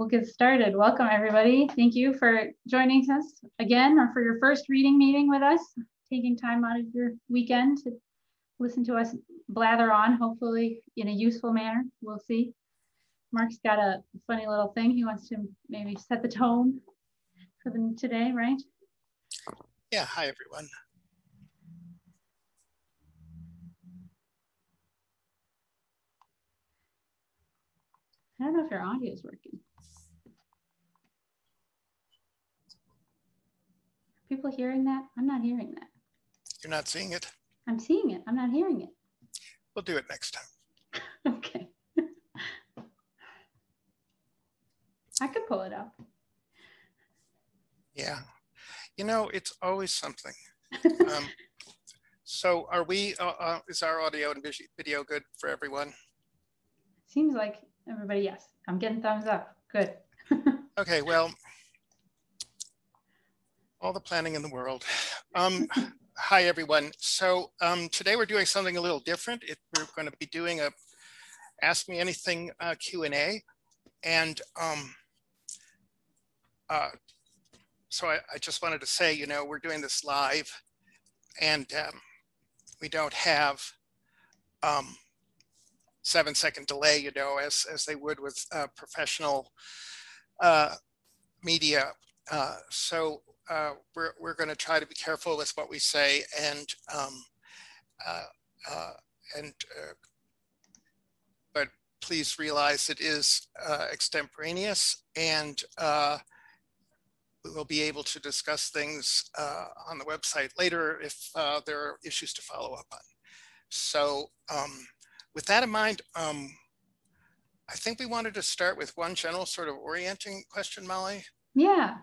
we'll get started. Welcome, everybody. Thank you for joining us again or for your first reading meeting with us, taking time out of your weekend to listen to us blather on, hopefully in a useful manner. We'll see. Mark's got a funny little thing. He wants to maybe set the tone for them today, right? Yeah, hi, everyone. I don't know if your audio is working. People hearing that? I'm not hearing that. You're not seeing it? I'm seeing it. I'm not hearing it. We'll do it next time. okay. I could pull it up. Yeah. You know, it's always something. um, so are we, uh, uh, is our audio and video good for everyone? Seems like everybody, yes. I'm getting thumbs up. Good. okay, well, all the planning in the world. Um, hi, everyone. So um, today we're doing something a little different. It, we're going to be doing a Ask Me Anything uh, Q&A. And um, uh, so I, I, just wanted to say, you know, we're doing this live and um, we don't have um, seven second delay, you know, as, as they would with uh, professional uh, media. Uh, so uh, we're, we're going to try to be careful with what we say and um, uh, uh, and uh, but please realize it is uh, extemporaneous and we will be able to discuss things on the website later if there are issues to follow up on. So um, with that in mind, um, I think we wanted to start with one general sort of orienting question, Molly. Yeah,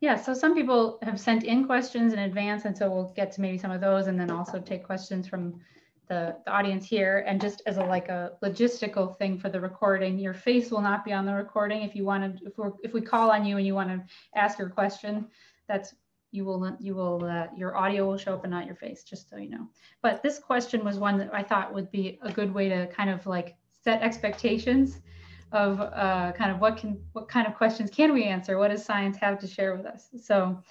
yeah, so some people have sent in questions in advance, and so we'll get to maybe some of those, and then also take questions from the, the audience here. And just as a like a logistical thing for the recording, your face will not be on the recording. If you want to, if we if we call on you and you want to ask your question, that's you will you will uh, your audio will show up and not your face, just so you know. But this question was one that I thought would be a good way to kind of like set expectations of uh, kind of what can what kind of questions can we answer? What does science have to share with us? So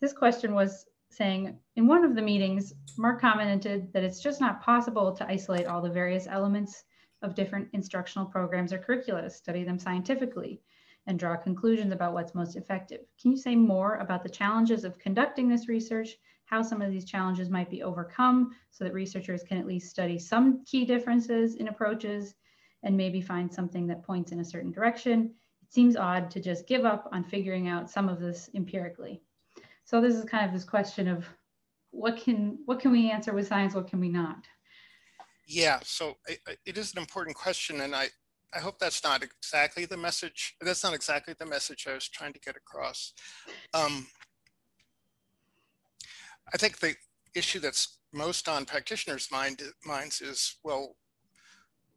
this question was saying in one of the meetings, Mark commented that it's just not possible to isolate all the various elements of different instructional programs or curricula study them scientifically and draw conclusions about what's most effective. Can you say more about the challenges of conducting this research, how some of these challenges might be overcome so that researchers can at least study some key differences in approaches and maybe find something that points in a certain direction. It seems odd to just give up on figuring out some of this empirically. So this is kind of this question of what can what can we answer with science, what can we not? Yeah, so it is an important question, and I I hope that's not exactly the message. That's not exactly the message I was trying to get across. Um, I think the issue that's most on practitioners' mind, minds is, well,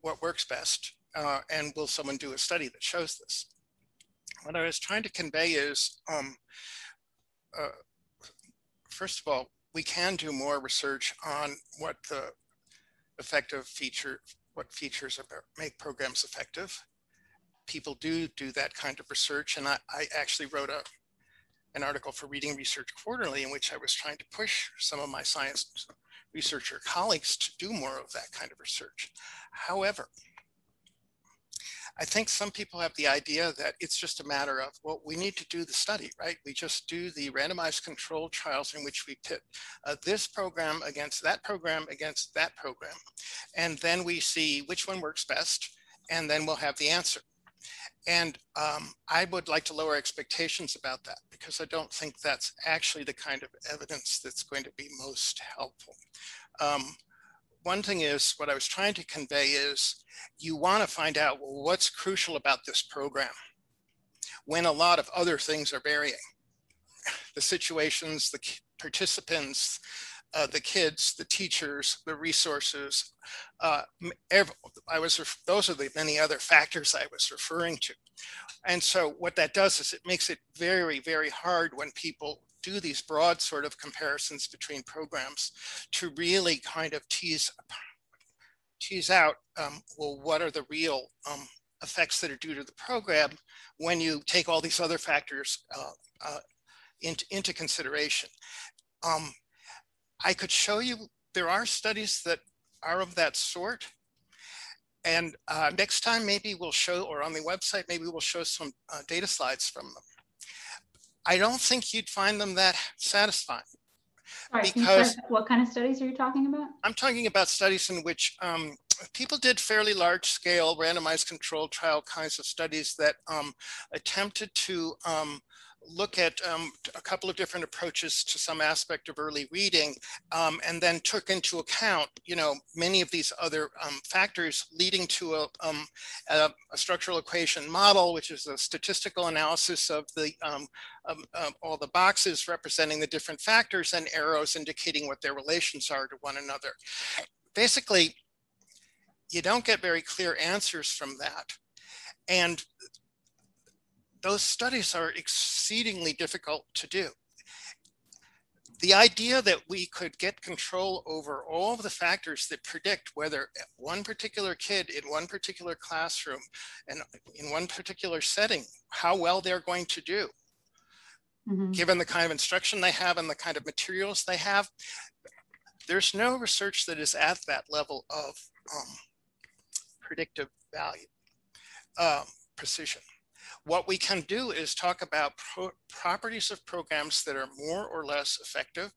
what works best uh, and will someone do a study that shows this? What I was trying to convey is, um, uh, first of all, we can do more research on what the effective feature, what features make programs effective. People do do that kind of research. And I, I actually wrote a, an article for Reading Research Quarterly in which I was trying to push some of my science researcher colleagues to do more of that kind of research. However, I think some people have the idea that it's just a matter of, well, we need to do the study, right? We just do the randomized controlled trials in which we pit uh, this program against that program against that program. And then we see which one works best, and then we'll have the answer. And um, I would like to lower expectations about that because I don't think that's actually the kind of evidence that's going to be most helpful. Um, one thing is what I was trying to convey is you want to find out well, what's crucial about this program when a lot of other things are varying. The situations, the participants, uh, the kids, the teachers, the resources. Uh, I was those are the many other factors I was referring to. And so what that does is it makes it very, very hard when people do these broad sort of comparisons between programs to really kind of tease tease out, um, well, what are the real um, effects that are due to the program when you take all these other factors uh, uh, into, into consideration. Um, I could show you, there are studies that are of that sort. And uh, next time, maybe we'll show, or on the website, maybe we'll show some uh, data slides from them. I don't think you'd find them that satisfying. Right, because what kind of studies are you talking about? I'm talking about studies in which um, people did fairly large scale randomized controlled trial kinds of studies that um, attempted to um, look at um, a couple of different approaches to some aspect of early reading um, and then took into account, you know, many of these other um, factors leading to a, um, a, a, structural equation model, which is a statistical analysis of the um, all the boxes representing the different factors and arrows indicating what their relations are to one another. Basically, you don't get very clear answers from that. And those studies are exceedingly difficult to do. The idea that we could get control over all of the factors that predict whether one particular kid in one particular classroom and in one particular setting, how well they're going to do, mm-hmm. given the kind of instruction they have and the kind of materials they have, there's no research that is at that level of um, predictive value, um, precision. What we can do is talk about pro properties of programs that are more or less effective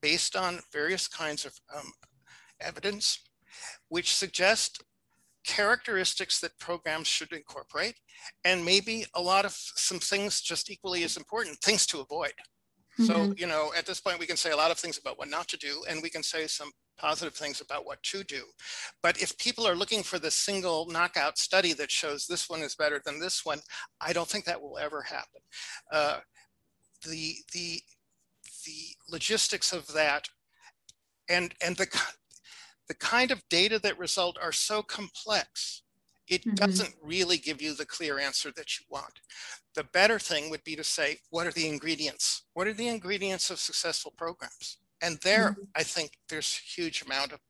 based on various kinds of um, evidence, which suggest characteristics that programs should incorporate, and maybe a lot of some things just equally as important, things to avoid. Mm -hmm. So, mm-hmm. you know, at this point, we can say a lot of things about what not to do, and we can say some positive things about what to do. But if people are looking for the single knockout study that shows this one is better than this one, I don't think that will ever happen. Uh, the, the, the logistics of that and, and the, the kind of data that result are so complex, it mm -hmm. doesn't really give you the clear answer that you want. The better thing would be to say, what are the ingredients? What are the ingredients of successful programs? And there, mm-hmm. I think there's a huge amount of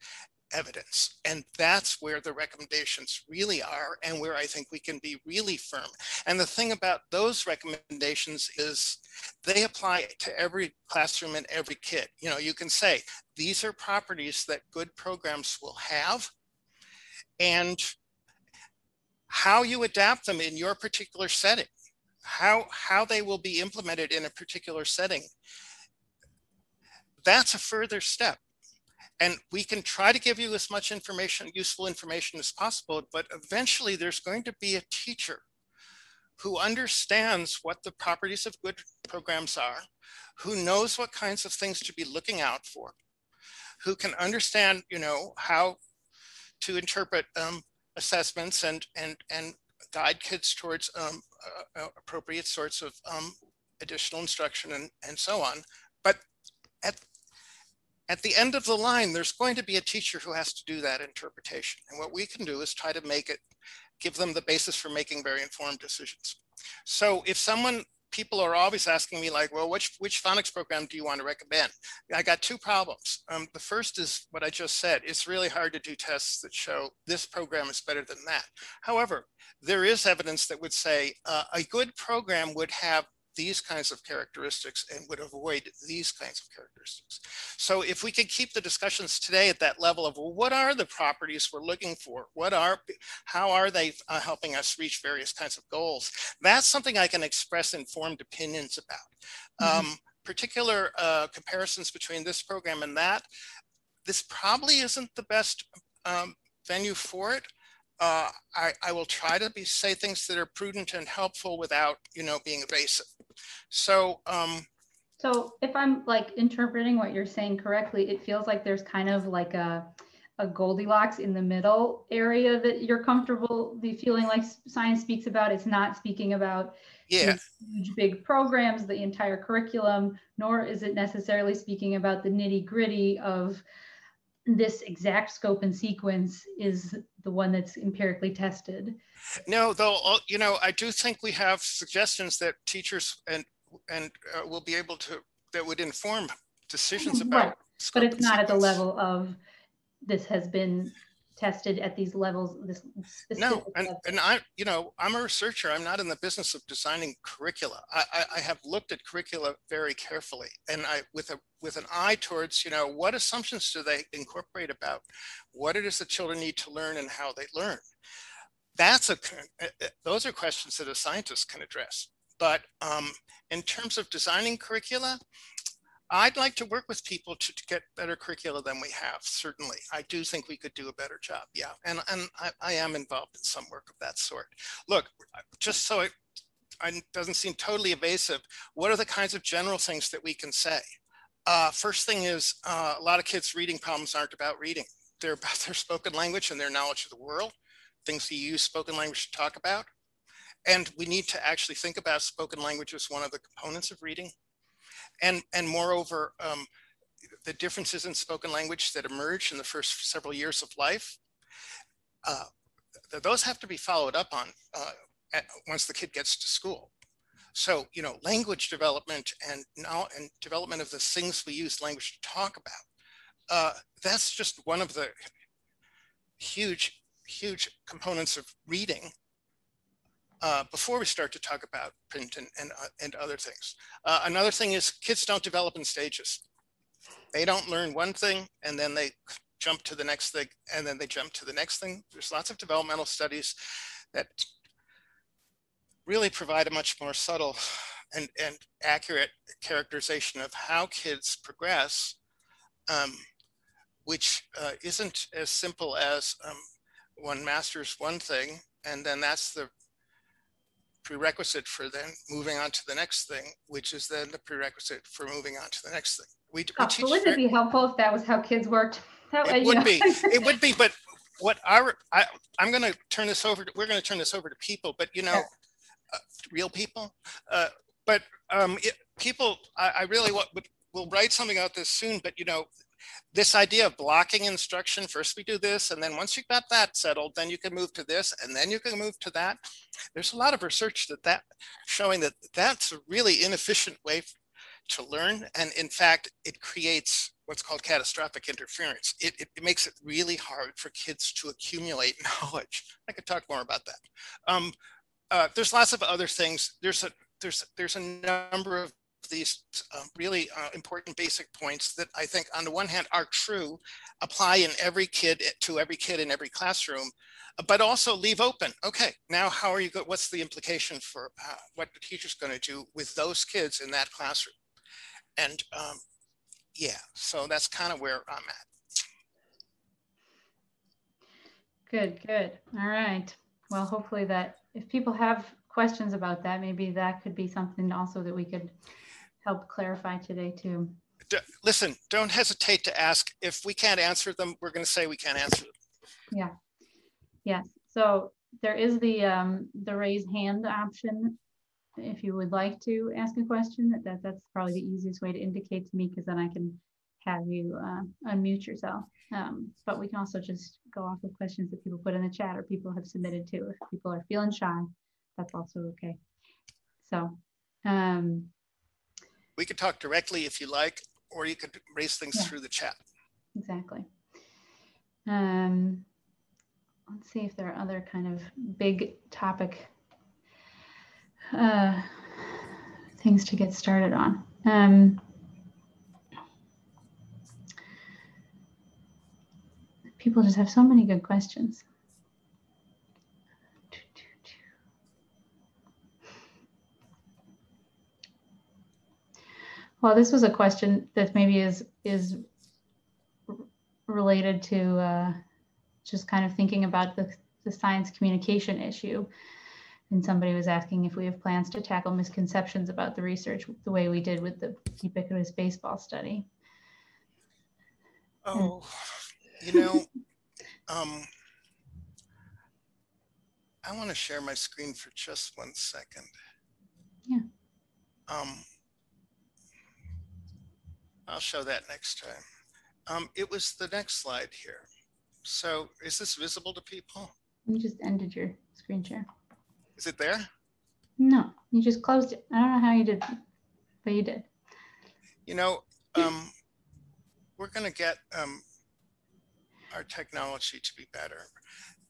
evidence. And that's where the recommendations really are and where I think we can be really firm. And the thing about those recommendations is they apply to every classroom and every kid. You know, you can say, these are properties that good programs will have and how you adapt them in your particular setting, how, how they will be implemented in a particular setting that's a further step. And we can try to give you as much information, useful information as possible, but eventually there's going to be a teacher who understands what the properties of good programs are, who knows what kinds of things to be looking out for, who can understand, you know, how to interpret um, assessments and, and, and guide kids towards um, uh, appropriate sorts of um, additional instruction and, and so on. But at at the end of the line, there's going to be a teacher who has to do that interpretation. And what we can do is try to make it, give them the basis for making very informed decisions. So if someone, people are always asking me like, well, which, which phonics program do you want to recommend? I got two problems. Um, the first is what I just said. It's really hard to do tests that show this program is better than that. However, there is evidence that would say uh, a good program would have these kinds of characteristics and would avoid these kinds of characteristics. So if we could keep the discussions today at that level of well, what are the properties we're looking for? What are, how are they uh, helping us reach various kinds of goals? That's something I can express informed opinions about. Mm -hmm. um, particular uh, comparisons between this program and that, this probably isn't the best um, venue for it uh, I, I, will try to be say things that are prudent and helpful without, you know, being evasive. So, um, so if I'm like interpreting what you're saying correctly, it feels like there's kind of like a a Goldilocks in the middle area that you're comfortable the feeling like science speaks about. It's not speaking about yeah. huge big programs, the entire curriculum, nor is it necessarily speaking about the nitty gritty of this exact scope and sequence is the one that's empirically tested. No, though, uh, you know, I do think we have suggestions that teachers and and uh, will be able to that would inform decisions about. Right. But it's not sequence. at the level of this has been tested at these levels. This no, and, and I, you know, I'm a researcher. I'm not in the business of designing curricula. I, I, I, have looked at curricula very carefully, and I with a with an eye towards, you know, what assumptions do they incorporate about what it is that children need to learn and how they learn. That's a eh, eh, those are questions that a scientist can address. But um, in terms of designing curricula, I'd like to work with people to, to, get better curricula than we have, certainly. I do think we could do a better job, yeah. And, and I, I am involved in some work of that sort. Look, just so it, it doesn't seem totally evasive, what are the kinds of general things that we can say? Uh, first thing is uh, a lot of kids' reading problems aren't about reading. They're about their spoken language and their knowledge of the world, things you use spoken language to talk about. And we need to actually think about spoken language as one of the components of reading and, and moreover, um, the differences in spoken language that emerge in the first several years of life, uh, those have to be followed up on uh, at, once the kid gets to school. So, you know, language development and now and development of the things we use language to talk about. Uh, that's just one of the huge, huge components of reading uh, before we start to talk about print and, and, uh, and other things. Uh, another thing is kids don't develop in stages. They don't learn one thing and then they jump to the next thing and then they jump to the next thing. There's lots of developmental studies that really provide a much more subtle and, and accurate characterization of how kids progress, um, which uh, isn't as simple as um, one masters one thing and then that's the prerequisite for then moving on to the next thing, which is then the prerequisite for moving on to the next thing. We, we oh, teach wouldn't it be helpful if that was how kids worked? That it way, would know. be. It would be. But what our I, I'm going to turn this over. To, we're going to turn this over to people. But you know, uh, real people. Uh, but um, it, people, I, I really want. We'll write something about this soon. But you know, this idea of blocking instruction, first we do this, and then once you've got that settled, then you can move to this, and then you can move to that. There's a lot of research that that showing that that's a really inefficient way to learn. And in fact, it creates what's called catastrophic interference. It, it, it, makes it really hard for kids to accumulate knowledge. I could talk more about that. Um, uh, there's lots of other things. There's a there's there's a number of these uh, really uh, important basic points that I think on the one hand are true, apply in every kid to every kid in every classroom, but also leave open. Okay, now how are you, go what's the implication for uh, what the teacher's gonna do with those kids in that classroom? And um, yeah, so that's kind of where I'm at. Good, good. All right. Well, hopefully that if people have questions about that, maybe that could be something also that we could help clarify today too. D listen, don't hesitate to ask. If we can't answer them, we're going to say we can't answer them. Yeah. Yes. So there is the um, the raise hand option. If you would like to ask a question, that, that that's probably the easiest way to indicate to me because then I can have you uh, unmute yourself. Um, but we can also just go off of questions that people put in the chat or people have submitted to. If people are feeling shy, that's also okay. So um, we could talk directly if you like, or you could raise things yeah. through the chat. Exactly. Um, let's see if there are other kind of big topic uh, things to get started on. Um, people just have so many good questions. Well, this was a question that maybe is is related to uh, just kind of thinking about the, the science communication issue. And somebody was asking if we have plans to tackle misconceptions about the research the way we did with the ubiquitous baseball study. Oh, you know, um, I want to share my screen for just one second. Yeah. Um, I'll show that next time. Um, it was the next slide here. So is this visible to people? You just ended your screen share. Is it there? No, you just closed it. I don't know how you did, but you did. You know, um, we're going to get um, our technology to be better.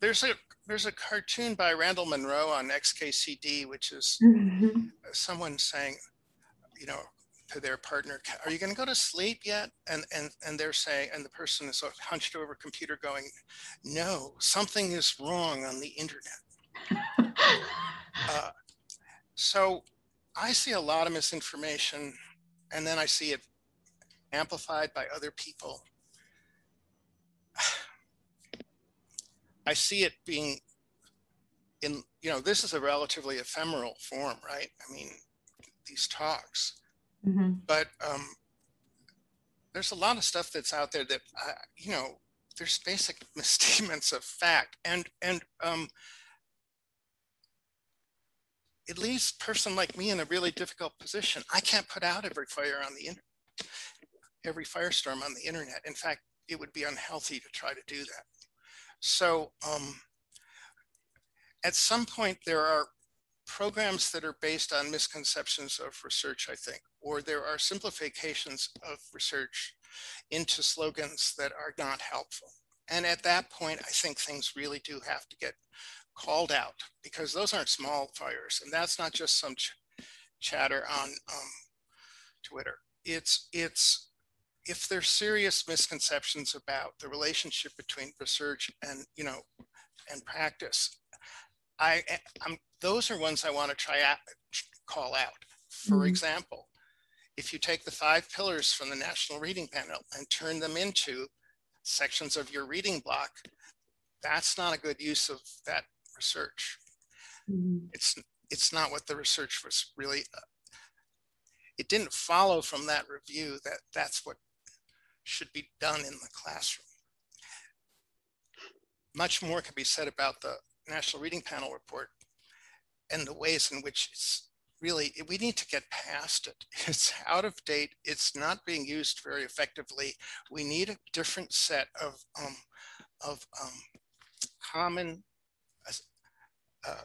There's a there's a cartoon by Randall Munroe on XKCD, which is Mhm. someone saying, you know, to their partner, "Are you going to go to sleep yet?" And and and they're saying, and the person is sort of hunched over a computer, going, "No, something is wrong on the internet." Uh, so I see a lot of misinformation, and then I see it amplified by other people. I see it being in, you know, this is a relatively ephemeral form, right? I mean, these talks, Mhm. but um, there's a lot of stuff that's out there that, uh, you know, there's basic misstatements of fact, and and um, it leaves a person like me in a really difficult position. I can't put out every fire on the internet, every firestorm on the internet. In fact, it would be unhealthy to try to do that. So um, at some point, there are programs that are based on misconceptions of research, I think, or there are simplifications of research into slogans that are not helpful. And at that point, I think things really do have to get called out because those aren't small fires. And that's not just some ch- chatter on um, Twitter. It's, it's, if there's serious misconceptions about the relationship between research and, you know, and practice, I, I'm, those are ones I want to try out, call out. For Mhm. example, if you take the five pillars from the National Reading Panel and turn them into sections of your reading block, that's not a good use of that research. Mhm. It's it's not what the research was really. Uh, it didn't follow from that review that that's what should be done in the classroom. Much more can be said about the National Reading Panel report and the ways in which it's really we need to get past it. It's out of date. It's not being used very effectively. We need a different set of um, of um, common uh,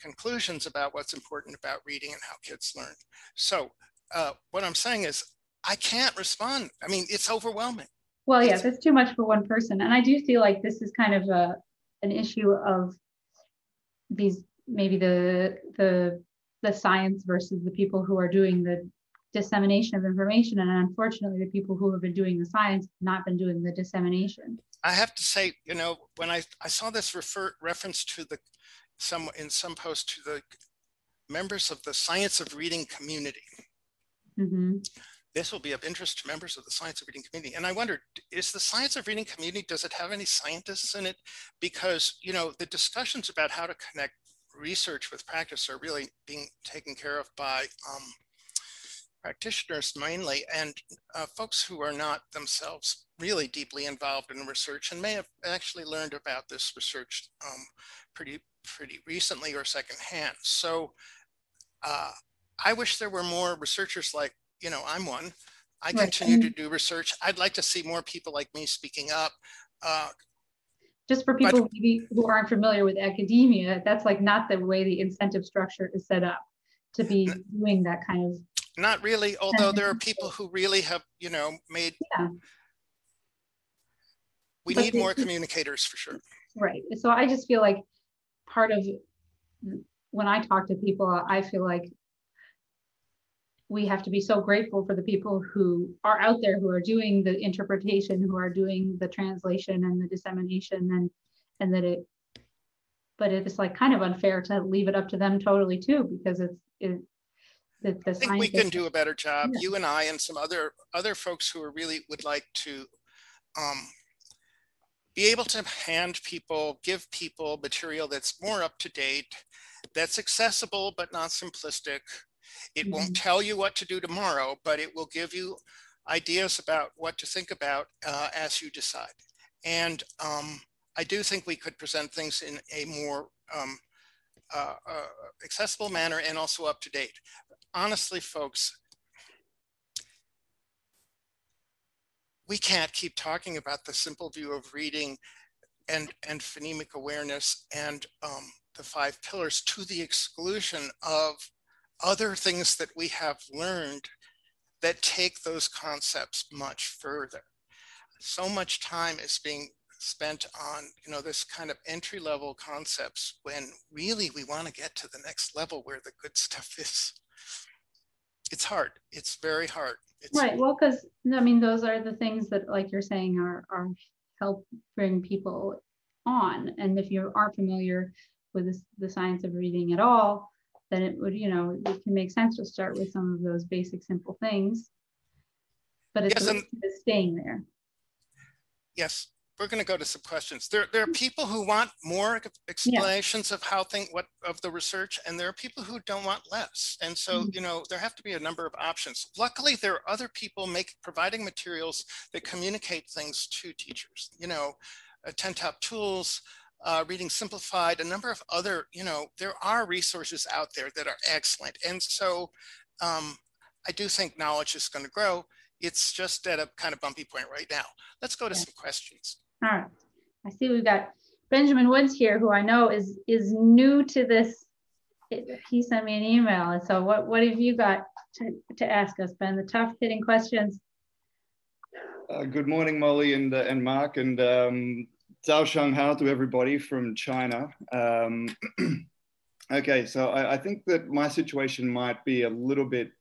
conclusions about what's important about reading and how kids learn. So uh, what I'm saying is I can't respond. I mean, it's overwhelming. Well, yeah, It's- that's too much for one person. And I do feel like this is kind of a, an issue of these, maybe the, the, the science versus the people who are doing the dissemination of information. And unfortunately, the people who have been doing the science have not been doing the dissemination. I have to say, you know, when I, I saw this refer reference to the some in some post to the members of the science of reading community. Mhm. This will be of interest to members of the science of reading community. And I wondered, is the science of reading community, does it have any scientists in it? Because, you know, the discussions about how to connect research with practice are really being taken care of by um, practitioners mainly and uh, folks who are not themselves really deeply involved in research and may have actually learned about this research um, pretty pretty recently or secondhand. So uh, I wish there were more researchers like, you know, I'm one. I Right, continue to do research. I'd like to see more people like me speaking up. Uh, Just for people maybe who aren't familiar with academia, that's like not the way the incentive structure is set up to be doing that kind of, not really, although there are people who really have, you know, made. Yeah. We But need the- more communicators for sure. right. So I just feel like part of when I talk to people, I feel like we have to be so grateful for the people who are out there who are doing the interpretation, who are doing the translation and the dissemination and and that it but it's like kind of unfair to leave it up to them totally too because it's it that the I think we can do a better job. Yeah. You and I and some other other folks who are really would like to um, be able to hand people, give people material that's more up to date, that's accessible but not simplistic. It won't tell you what to do tomorrow, but it will give you ideas about what to think about uh, as you decide. And um, I do think we could present things in a more um, uh, uh, accessible manner and also up to date honestly, folks, we can't keep talking about the simple view of reading and, and phonemic awareness and um, the five pillars to the exclusion of other things that we have learned that take those concepts much further. so much time is being spent on you know this kind of entry level concepts when really we want to get to the next level where the good stuff is. It's hard. It's very hard. It's right. Well because i mean those are the things that like you're saying are are help bring people on. And if you aren't familiar with this, the science of reading at all then it would you know it can make sense to start with some of those basic simple things. But it's Yes, and- staying there. Yes we're going to go to some questions. There there are people who want more ex- explanations of how thing what of the research and there are people who don't want less. And so Mhm. you know there have to be a number of options. Luckily there are other people make providing materials that communicate things to teachers you know uh, 10 top tools uh, reading simplified a number of other you know there are resources out there that are excellent. And so um, i do think knowledge is going to grow. It's just at a kind of bumpy point right now. Let's go to Yeah. some questions. All right. I see we've got benjamin woods here who i know is is new to this. He sent me an email and so what what have you got to, to ask us ben? The tough hitting questions. Uh, good morning, Molly and uh, and Mark, and um, Zhao Shanghao to everybody from China. Um, okay, so I, I think that my situation might be a little bit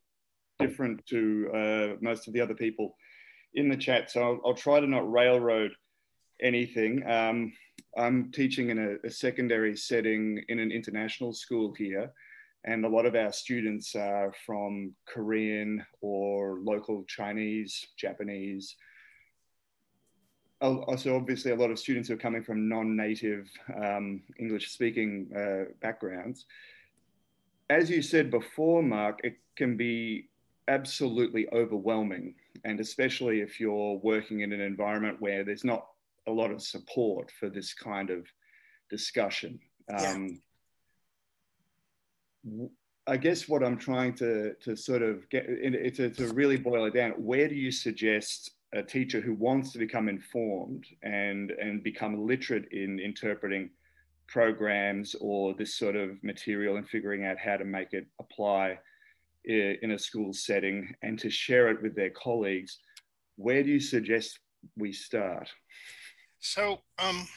different to uh, most of the other people in the chat, so I'll, I'll try to not railroad anything. Um, I'm teaching in a, a secondary setting in an international school here, and a lot of our students are from Korean or local Chinese, Japanese. Al- Also, obviously, a lot of students who are coming from non-native um, English-speaking uh, backgrounds. As you said before, Mark, it can be absolutely overwhelming, and especially if you're working in an environment where there's not a lot of support for this kind of discussion. Yeah. Um, w- I guess what I'm trying to, to sort of get to, to really boil it down, where do you suggest a teacher who wants to become informed and, and become literate in interpreting programs or this sort of material and figuring out how to make it apply in a school setting and to share it with their colleagues, where do you suggest we start? So, um,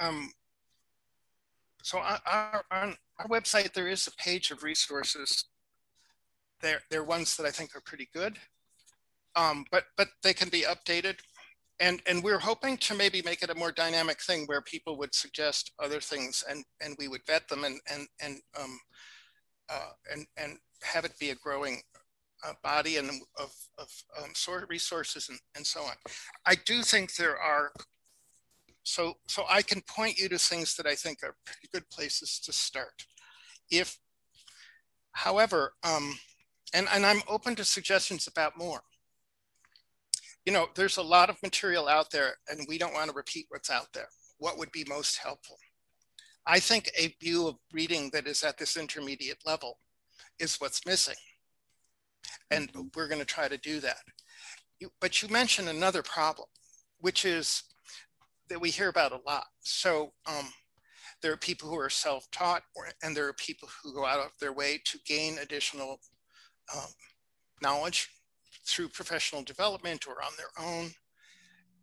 um, so on our, on our website, there is a page of resources. They're, they're ones that I think are pretty good, um, but, but they can be updated. And, and we're hoping to maybe make it a more dynamic thing where people would suggest other things and, and we would vet them and, and, and, um, uh, and, and have it be a growing uh, body and of, of um, sort resources and, and so on. I do think there are, so, so I can point you to things that I think are pretty good places to start. If, however, um, and, and I'm open to suggestions about more. You know, there's a lot of material out there and we don't want to repeat what's out there. What would be most helpful? I think a view of reading that is at this intermediate level is what's missing and we're going to try to do that. You, but you mentioned another problem, which is that we hear about a lot. So um, there are people who are self-taught, and there are people who go out of their way to gain additional um, knowledge through professional development or on their own,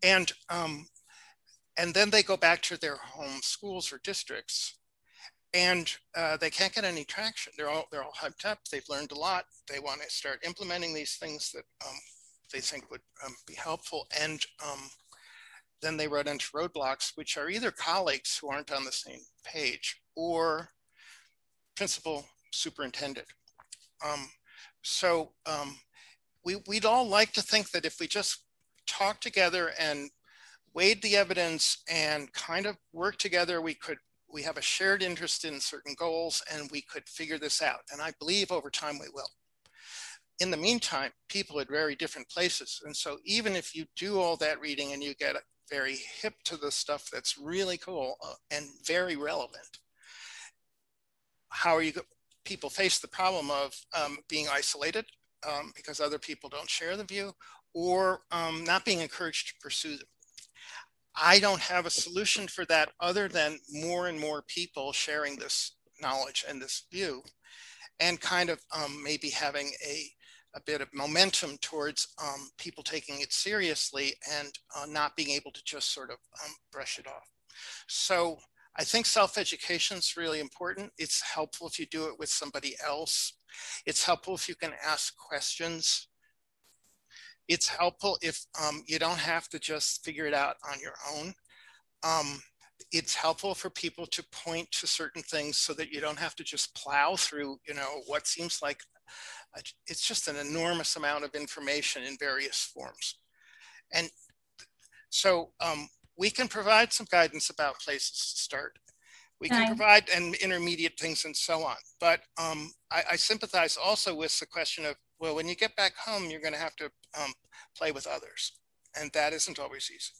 and um, and then they go back to their home schools or districts and uh, they can't get any traction. They're all they're all hyped up. They've learned a lot. They want to start implementing these things that um, they think would um, be helpful, and um, then they run into roadblocks, which are either colleagues who aren't on the same page or principal superintendent. Um, so um, we we'd all like to think that if we just talk together and weighed the evidence and kind of work together, we could we have a shared interest in certain goals and we could figure this out. And I believe over time we will. In the meantime, people at very different places. And so even if you do all that reading and you get very hip to the stuff that's really cool uh, and very relevant, how are you, people face the problem of um, being isolated um, because other people don't share the view or um, not being encouraged to pursue them. I don't have a solution for that other than more and more people sharing this knowledge and this view and kind of um, maybe having a a bit of momentum towards um, people taking it seriously and uh, not being able to just sort of um, brush it off. So I think self-education is really important. It's helpful if you do it with somebody else. It's helpful if you can ask questions. It's helpful if um, you don't have to just figure it out on your own. Um, it's helpful for people to point to certain things so that you don't have to just plow through, you know, what seems like a, it's just an enormous amount of information in various forms. And so um, we can provide some guidance about places to start. We can provide and intermediate things and so on. But um, I, I, sympathize also with the question of, well, when you get back home, you're going to have to um, play with others. And that isn't always easy.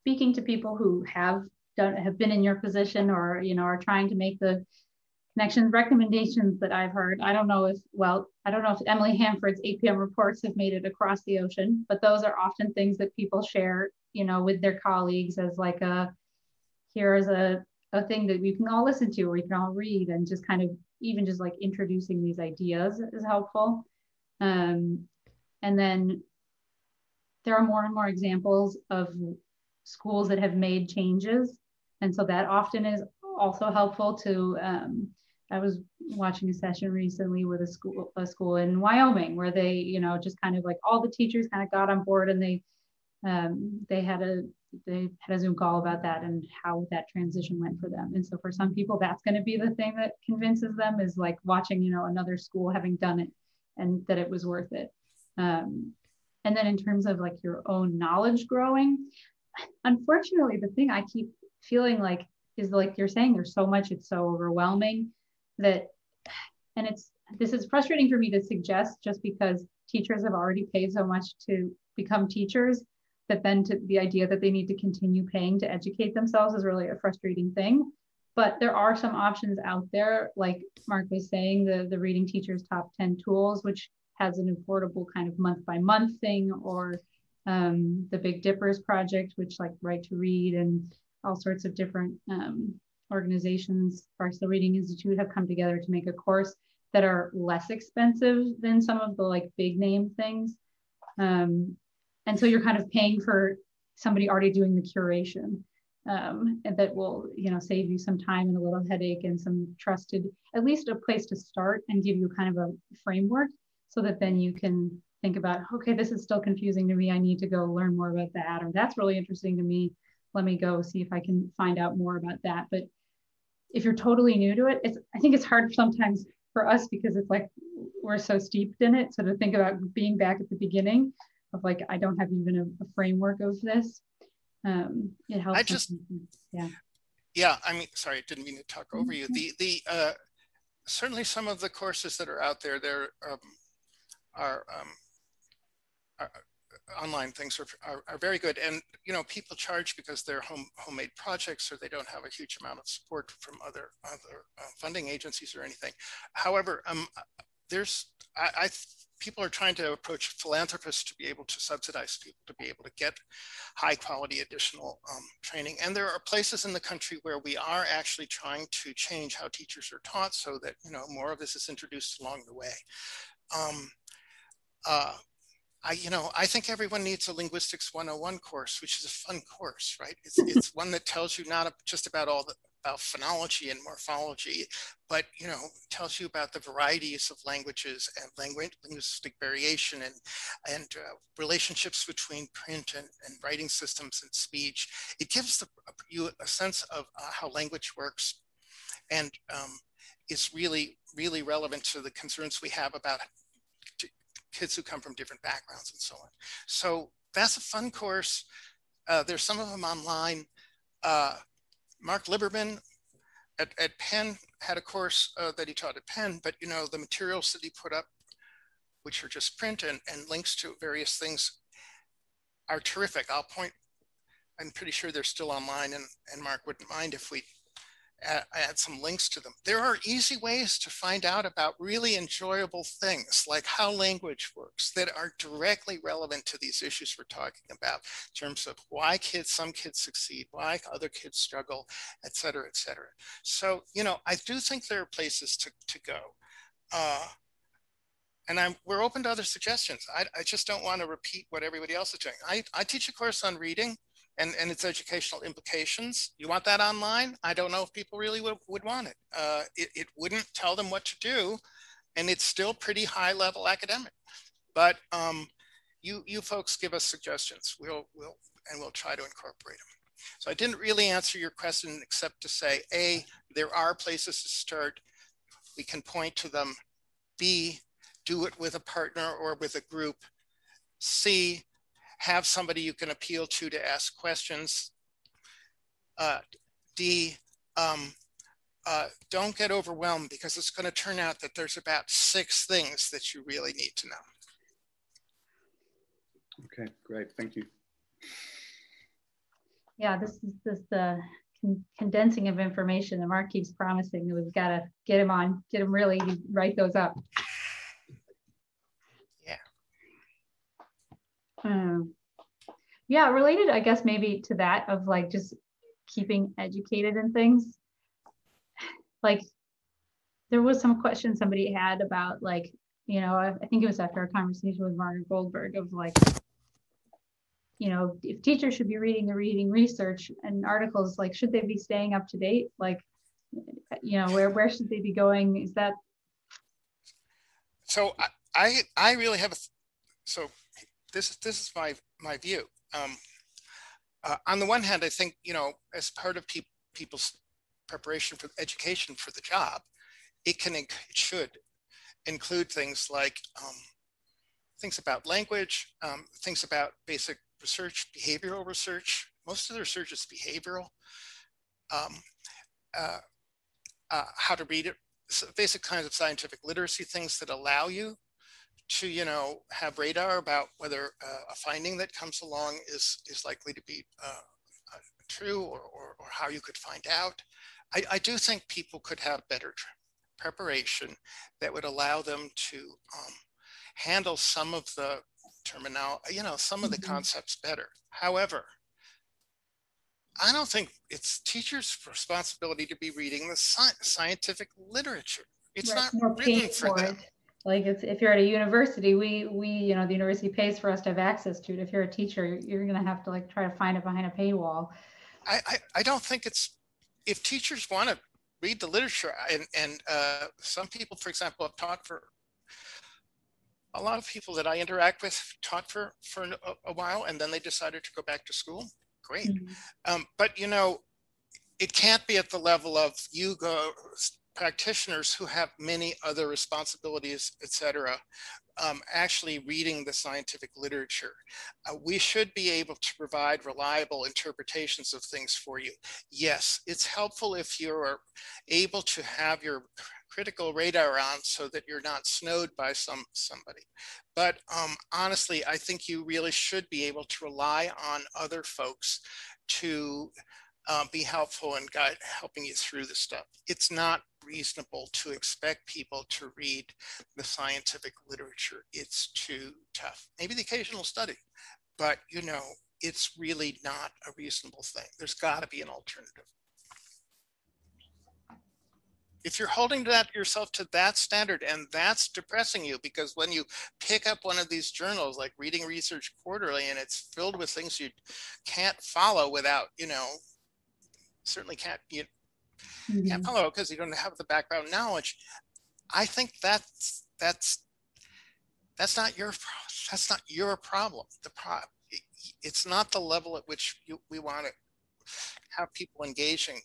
Speaking to people who have done, have been in your position or, you know, are trying to make the connections, recommendations that I've heard, I don't know if, well, I don't know if Emily Hanford's APM reports have made it across the ocean, but those are often things that people share you know, with their colleagues as like a, here's a, a thing that we can all listen to or we can all read and just kind of even just like introducing these ideas is helpful. Um, and then there are more and more examples of schools that have made changes. And so that often is also helpful to, um, I was watching a session recently with a school, a school in Wyoming where they, you know, just kind of like all the teachers kind of got on board and they um, they had a they had a Zoom call about that and how that transition went for them. And so for some people, that's going to be the thing that convinces them is like watching, you know, another school having done it and that it was worth it. Um, and then in terms of like your own knowledge growing, unfortunately, the thing I keep feeling like is like you're saying there's so much, it's so overwhelming that, and it's this is frustrating for me to suggest just because teachers have already paid so much to become teachers that then to the idea that they need to continue paying to educate themselves is really a frustrating thing. But there are some options out there, like Mark was saying, the, the Reading Teachers Top 10 Tools, which has an affordable kind of month by month thing, or um, the Big Dippers Project, which like Right to Read and all sorts of different um, organizations, Barstow Reading Institute have come together to make a course that are less expensive than some of the like big name things. Um, and so you're kind of paying for somebody already doing the curation um, and that will you know save you some time and a little headache and some trusted at least a place to start and give you kind of a framework so that then you can think about okay this is still confusing to me. I need to go learn more about that or that's really interesting to me. Let me go see if i can find out more about that. But if you're totally new to it it's i think it's hard sometimes for us because it's like we're so steeped in it. So to think about being back at the beginning of like I don't have even a, a framework of this. Um, it helps. I just yeah. Yeah, I mean, sorry, I didn't mean to talk over you. The the uh, certainly some of the courses that are out there, there um, are, um, are online things are, are, are, very good. And, you know, people charge because they're home, homemade projects or they don't have a huge amount of support from other, other uh, funding agencies or anything. However, um, there's, I, I people are trying to approach philanthropists to be able to subsidize people to be able to get high quality additional um, training. And there are places in the country where we are actually trying to change how teachers are taught so that, you know, more of this is introduced along the way. Um, uh, I, you know, I think everyone needs a linguistics 101 course, which is a fun course, right? It's, it's one that tells you not just about all the about phonology and morphology, but you know, tells you about the varieties of languages and language, linguistic variation and, and uh, relationships between print and, and writing systems and speech. It gives the, you a sense of uh, how language works and um, is really, really relevant to the concerns we have about kids who come from different backgrounds and so on. So that's a fun course. Uh, there's some of them online. Uh, Mark Liberman at, at Penn had a course uh, that he taught at Penn, but you know, the materials that he put up, which are just print and, and links to various things are terrific. I'll point, I'm pretty sure they're still online and, and Mark wouldn't mind if we add, add some links to them. There are easy ways to find out about really enjoyable things like how language works that are directly relevant to these issues we're talking about in terms of why kids, some kids succeed, why other kids struggle, et cetera, et cetera. So, you know, I do think there are places to, to go. Uh, and I'm, we're open to other suggestions. I, I just don't want to repeat what everybody else is doing. I, I teach a course on reading and, and its educational implications. You want that online? I don't know if people really would, would want it. Uh, it. It wouldn't tell them what to do, and it's still pretty high level academic. But um, you, you folks give us suggestions. We'll, we'll, and we'll try to incorporate them. So I didn't really answer your question except to say, A, there are places to start. We can point to them. B, do it with a partner or with a group. C, have somebody you can appeal to to ask questions. Uh, D, um, uh, don't get overwhelmed because it's going to turn out that there's about six things that you really need to know. Okay, great. Thank you. Yeah, this is this the con condensing of information that Mark keeps promising. We've got to get him on, get him really write those up. Um, yeah, related, I guess, maybe to that of like just keeping educated in things. Like, there was some question somebody had about like, you know, I, I think it was after a conversation with Margaret Goldberg of like, you know, if teachers should be reading the reading research and articles, like, should they be staying up to date? Like, you know, where where should they be going? Is that so? I I, I really have a so this is this is my my view. Um, uh, on the one hand, I think you know, as part of pe- people's preparation for education for the job, it can it should include things like um, things about language, um, things about basic research, behavioral research. Most of the research is behavioral. Um, uh, uh, how to read it, so basic kinds of scientific literacy things that allow you to you know have radar about whether uh, a finding that comes along is is likely to be uh, uh, true or, or, or, how you could find out. I, I do think people could have better preparation that would allow them to um, handle some of the terminal, you know, some of the mm-hmm. concepts better. However, I don't think it's teachers' responsibility to be reading the sci scientific literature. It's right. not written for, for them. It. Like it's, if you're at a university, we, we, you know, the university pays for us to have access to it. If you're a teacher, you're going to have to like try to find it behind a paywall. I, I, I don't think it's, if teachers want to read the literature and, and uh, some people, for example, have taught for a lot of people that I interact with taught for, for a, a while and then they decided to go back to school. Great. Mm-hmm. Um, but you know, it can't be at the level of you go practitioners who have many other responsibilities, et cetera, um, actually reading the scientific literature. Uh, we should be able to provide reliable interpretations of things for you. Yes, it's helpful if you're able to have your critical radar on so that you're not snowed by some somebody. But um, honestly, I think you really should be able to rely on other folks to uh, be helpful in guide, helping you through the stuff. It's not reasonable to expect people to read the scientific literature. It's too tough. Maybe the occasional study, but you know, it's really not a reasonable thing. There's got to be an alternative. If you're holding that yourself to that standard and that's depressing you because when you pick up one of these journals like Reading Research Quarterly and it's filled with things you can't follow without, you know, certainly can't you mm-hmm. can't follow because you don't have the background knowledge. I think that's that's that's not your that's not your problem. The pro it's not the level at which you, we want to have people engaging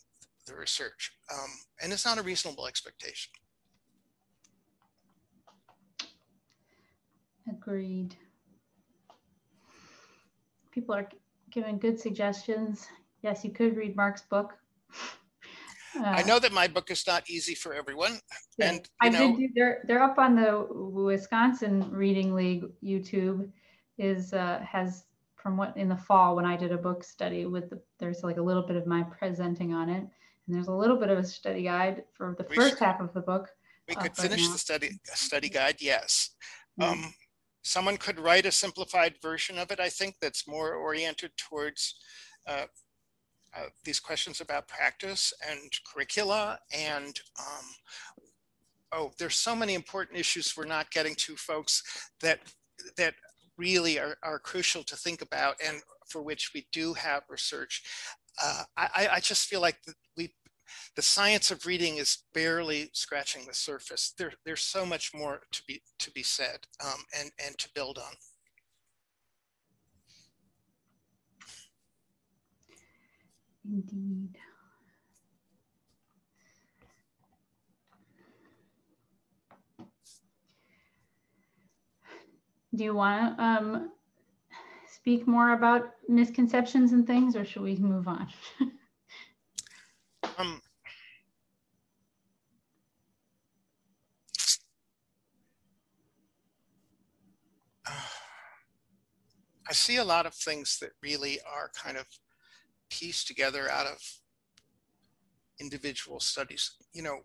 the research, um, and it's not a reasonable expectation. Agreed. People are giving good suggestions. Yes, you could read Mark's book. Uh, I know that my book is not easy for everyone. Yeah, and I know, did do, they're they're up on the Wisconsin Reading League YouTube is uh, has from what in the fall when I did a book study with the, there's like a little bit of my presenting on it and there's a little bit of a study guide for the first should, half of the book. We could finish the study study guide, yes. Um, someone could write a simplified version of it, I think, that's more oriented towards uh, uh, these questions about practice and curricula and um, oh, there's so many important issues we're not getting to, folks, that that really are, are crucial to think about and for which we do have research. Uh, I, I just feel like we the science of reading is barely scratching the surface. There, there's so much more to be to be said um, and and to build on. Indeed. Do you want to um, speak more about misconceptions and things, or should we move on? um, I see a lot of things that really are kind of pieced together out of individual studies. You know,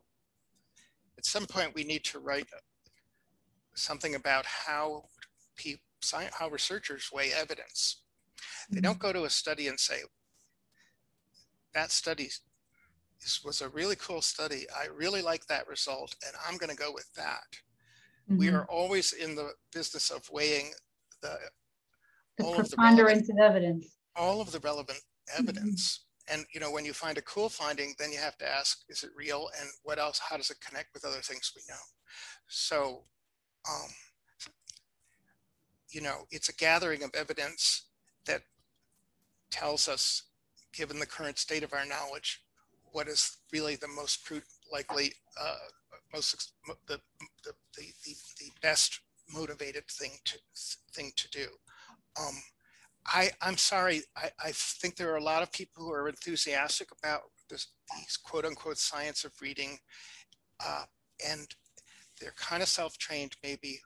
at some point we need to write something about how people, how researchers weigh evidence. They don't mm-hmm. go to a study and say, that study is, was a really cool study. I really like that result, and I'm going to go with that. Mm-hmm. We are always in the business of weighing the, the all preponderance of, the relevant, of evidence. All of the relevant evidence. Mm-hmm. And you know, when you find a cool finding, then you have to ask, is it real? And what else? How does it connect with other things we know? So, um, you know, it's a gathering of evidence that tells us, given the current state of our knowledge, what is really the most likely, uh, most the, the, the, the, best motivated thing to thing to do. Um, I, I'm sorry, I, I think there are a lot of people who are enthusiastic about this, these quote unquote science of reading, uh, and they're kind of self-trained maybe,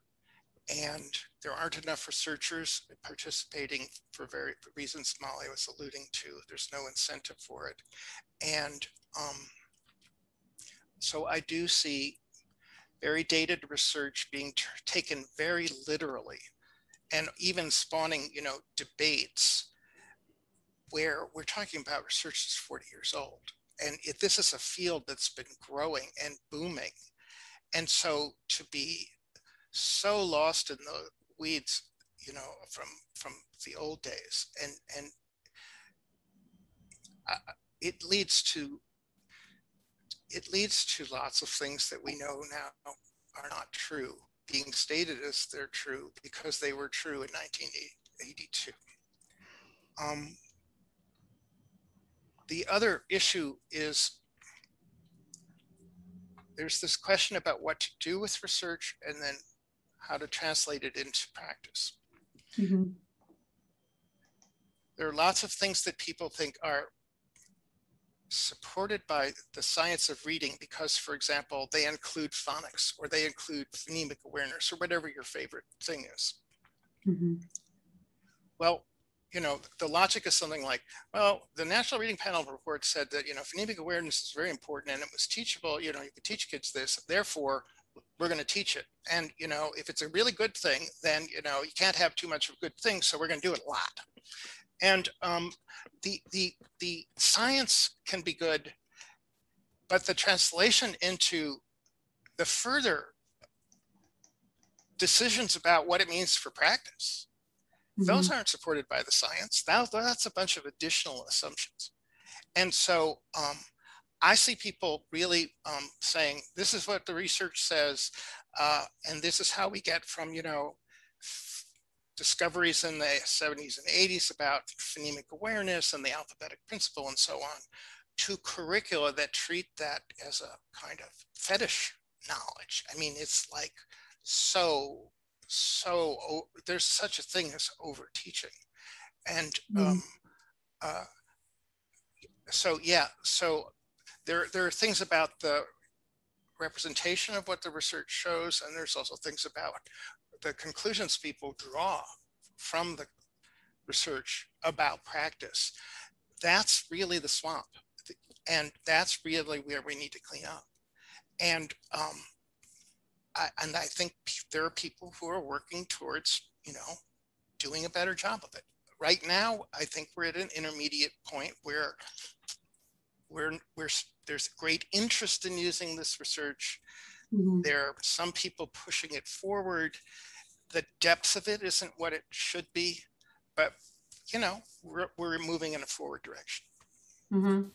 and there aren't enough researchers participating for very reasons Molly was alluding to. There's no incentive for it. And um, so I do see very dated research being taken very literally and even spawning, you know, debates where we're talking about research that's 40 years old. And if this is a field that's been growing and booming. And so to be so lost in the weeds, you know, from from the old days, and and uh, it leads to it leads to lots of things that we know now are not true being stated as they're true because they were true in 1982. Um, the other issue is there's this question about what to do with research and then how to translate it into practice. Mm-hmm. There are lots of things that people think are supported by the science of reading because, for example, they include phonics or they include phonemic awareness or whatever your favorite thing is. Mm-hmm. Well, you know, the logic is something like, well, the National Reading Panel report said that, you know, phonemic awareness is very important and it was teachable, you know, you could teach kids this, therefore we're going to teach it. And, you know, if it's a really good thing, then, you know, you can't have too much of a good thing. So we're going to do it a lot. And um, the, the, the science can be good, but the translation into the further decisions about what it means for practice, mm-hmm. those aren't supported by the science. That, that's a bunch of additional assumptions. And so um, I see people really um, saying, this is what the research says, uh, and this is how we get from, you know, discoveries in the 70s and 80s about phonemic awareness and the alphabetic principle and so on to curricula that treat that as a kind of fetish knowledge. I mean, it's like so, so, oh, there's such a thing as over teaching. And mm. um, uh, so, yeah, so there, there are things about the representation of what the research shows, and there's also things about the conclusions people draw from the research about practice, that's really the swamp. And that's really where we need to clean up. And um, I, and I think there are people who are working towards, you know, doing a better job of it. Right now, I think we're at an intermediate point where we're, we're, there's great interest in using this research. Mhm. There are some people pushing it forward. The depth of it isn't what it should be, but you know, we're, we're moving in a forward direction. Mhm.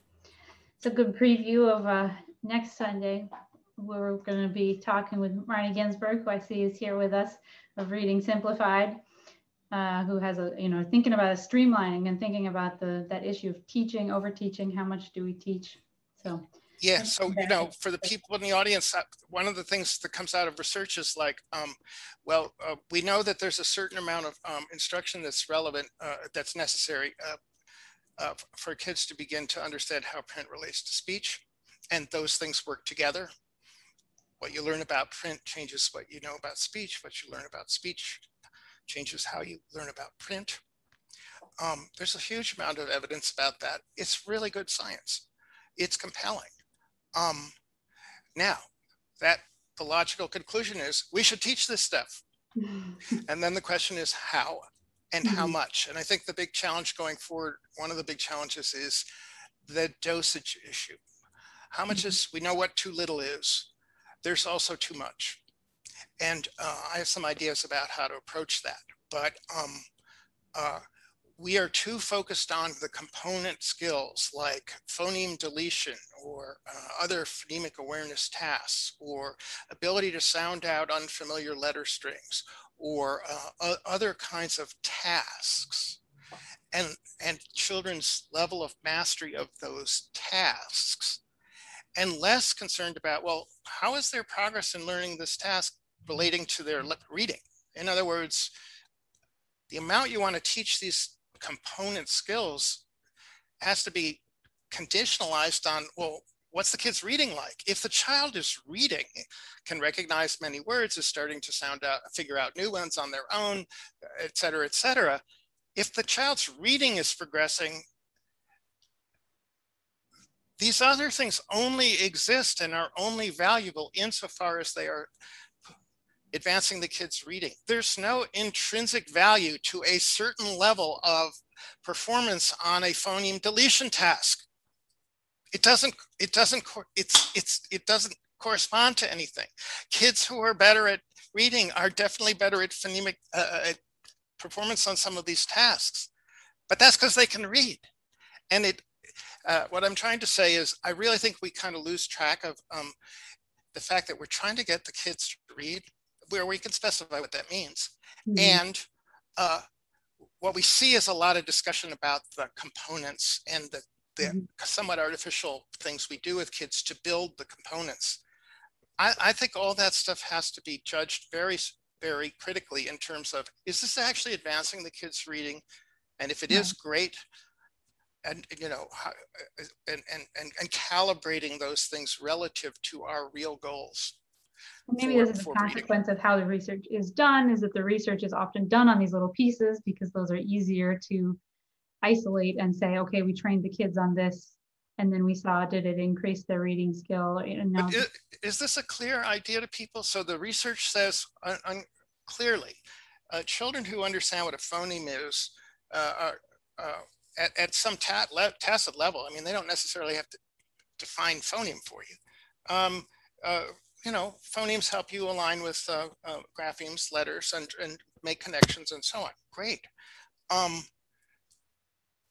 It's a good preview of uh, next Sunday. We're going to be talking with Marnie Ginsburg, who I see is here with us, of Reading Simplified, uh, who has a you know thinking about a streamlining and thinking about the that issue of teaching, over teaching. How much do we teach? So Yeah, so you, know, for the people in the audience, uh, one of the things that comes out of research is like, um, well, uh, we know that there's a certain amount of um, instruction that's relevant, uh, that's necessary uh, uh, for kids to begin to understand how print relates to speech, and those things work together. What you learn about print changes what you know about speech. What you learn about speech changes how you learn about print. Um, there's a huge amount of evidence about that. It's really good science. It's compelling. Um, now, that the logical conclusion is we should teach this stuff. And then the question is how and how Mhm. much. And I think the big challenge going forward, one of the big challenges is the dosage issue. How much is, we know what too little is. There's also too much. And uh, I have some ideas about how to approach that. But um, uh, we are too focused on the component skills like phoneme deletion or uh, other phonemic awareness tasks or ability to sound out unfamiliar letter strings or uh, other kinds of tasks. And and children's level of mastery of those tasks and less concerned about well how is their progress in learning this task relating to their reading? In other words the amount you want to teach these component skills has to be conditionalized on well what's the kid's reading like? If the child is reading can recognize many words is starting to sound out figure out new ones on their own et cetera et cetera. If the child's reading is progressing these other things only exist and are only valuable insofar as they are advancing the kids reading. There's no intrinsic value to a certain level of performance on a phoneme deletion task. It doesn't it doesn't it's it's it doesn't correspond to anything. Kids who are better at reading are definitely better at phonemic uh, at performance on some of these tasks but that's because they can read. And it uh, what i'm trying to say is i really think we kind of lose track of um, the fact that we're trying to get the kids to read where we can specify what that means Mhm. and uh, what we see is a lot of discussion about the components and the, the Mhm. somewhat artificial things we do with kids to build the components. I, I think all that stuff has to be judged very, very critically in terms of, is this actually advancing the kids' reading? And if it is, great. And, you know, uh, and, and, and, and calibrating those things relative to our real goals. Maybe for- this is a for reading. consequence of how the research is done, is that the research is often done on these little pieces because those are easier to isolate and say, okay, we trained the kids on this. And then we saw, did it increase their reading skill? You know, But i- is this a clear idea to people? So the research says un- un- clearly, uh, children who understand what a phoneme is uh, are uh, at, at some ta- le- tacit level. I mean, they don't necessarily have to define phoneme for you. Um, uh, you know, phonemes help you align with uh, uh, graphemes, letters, and, and make connections and so on. Great. Um,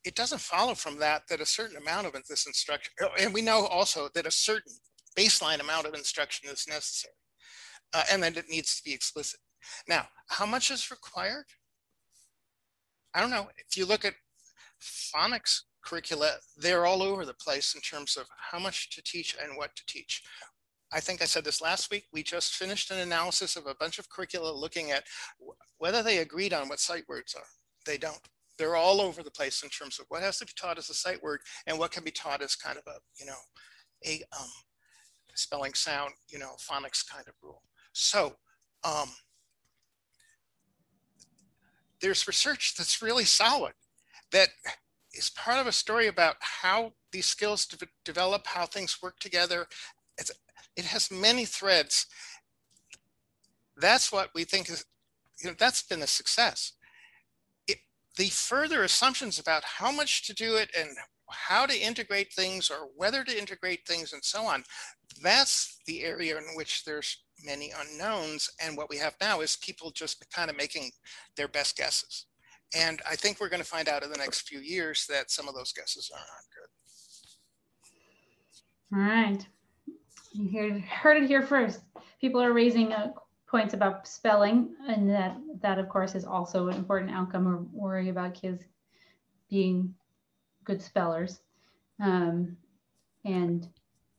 it doesn't follow from that that a certain amount of this instruction, oh, and we know also that a certain baseline amount of instruction is necessary uh, and that it needs to be explicit. Now, how much is required? I don't know. If you look at phonics curricula, they're all over the place in terms of how much to teach and what to teach. I think I said this last week. We just finished an analysis of a bunch of curricula looking at whether they agreed on what sight words are. They don't. They're all over the place in terms of what has to be taught as a sight word and what can be taught as kind of a, you know, a um, spelling sound, you know, phonics kind of rule. So um, there's research that's really solid that is part of a story about how these skills de- develop, how things work together. It's, it has many threads. That's what we think is, you know, that's been a success. It, the further assumptions about how much to do it and how to integrate things or whether to integrate things and so on, that's the area in which there's many unknowns. And what we have now is people just kind of making their best guesses. And I think we're going to find out in the next few years that some of those guesses are not good. All right. You heard it here first. People are raising uh, points about spelling, and that that of course is also an important outcome. We're worrying about kids being good spellers, um, and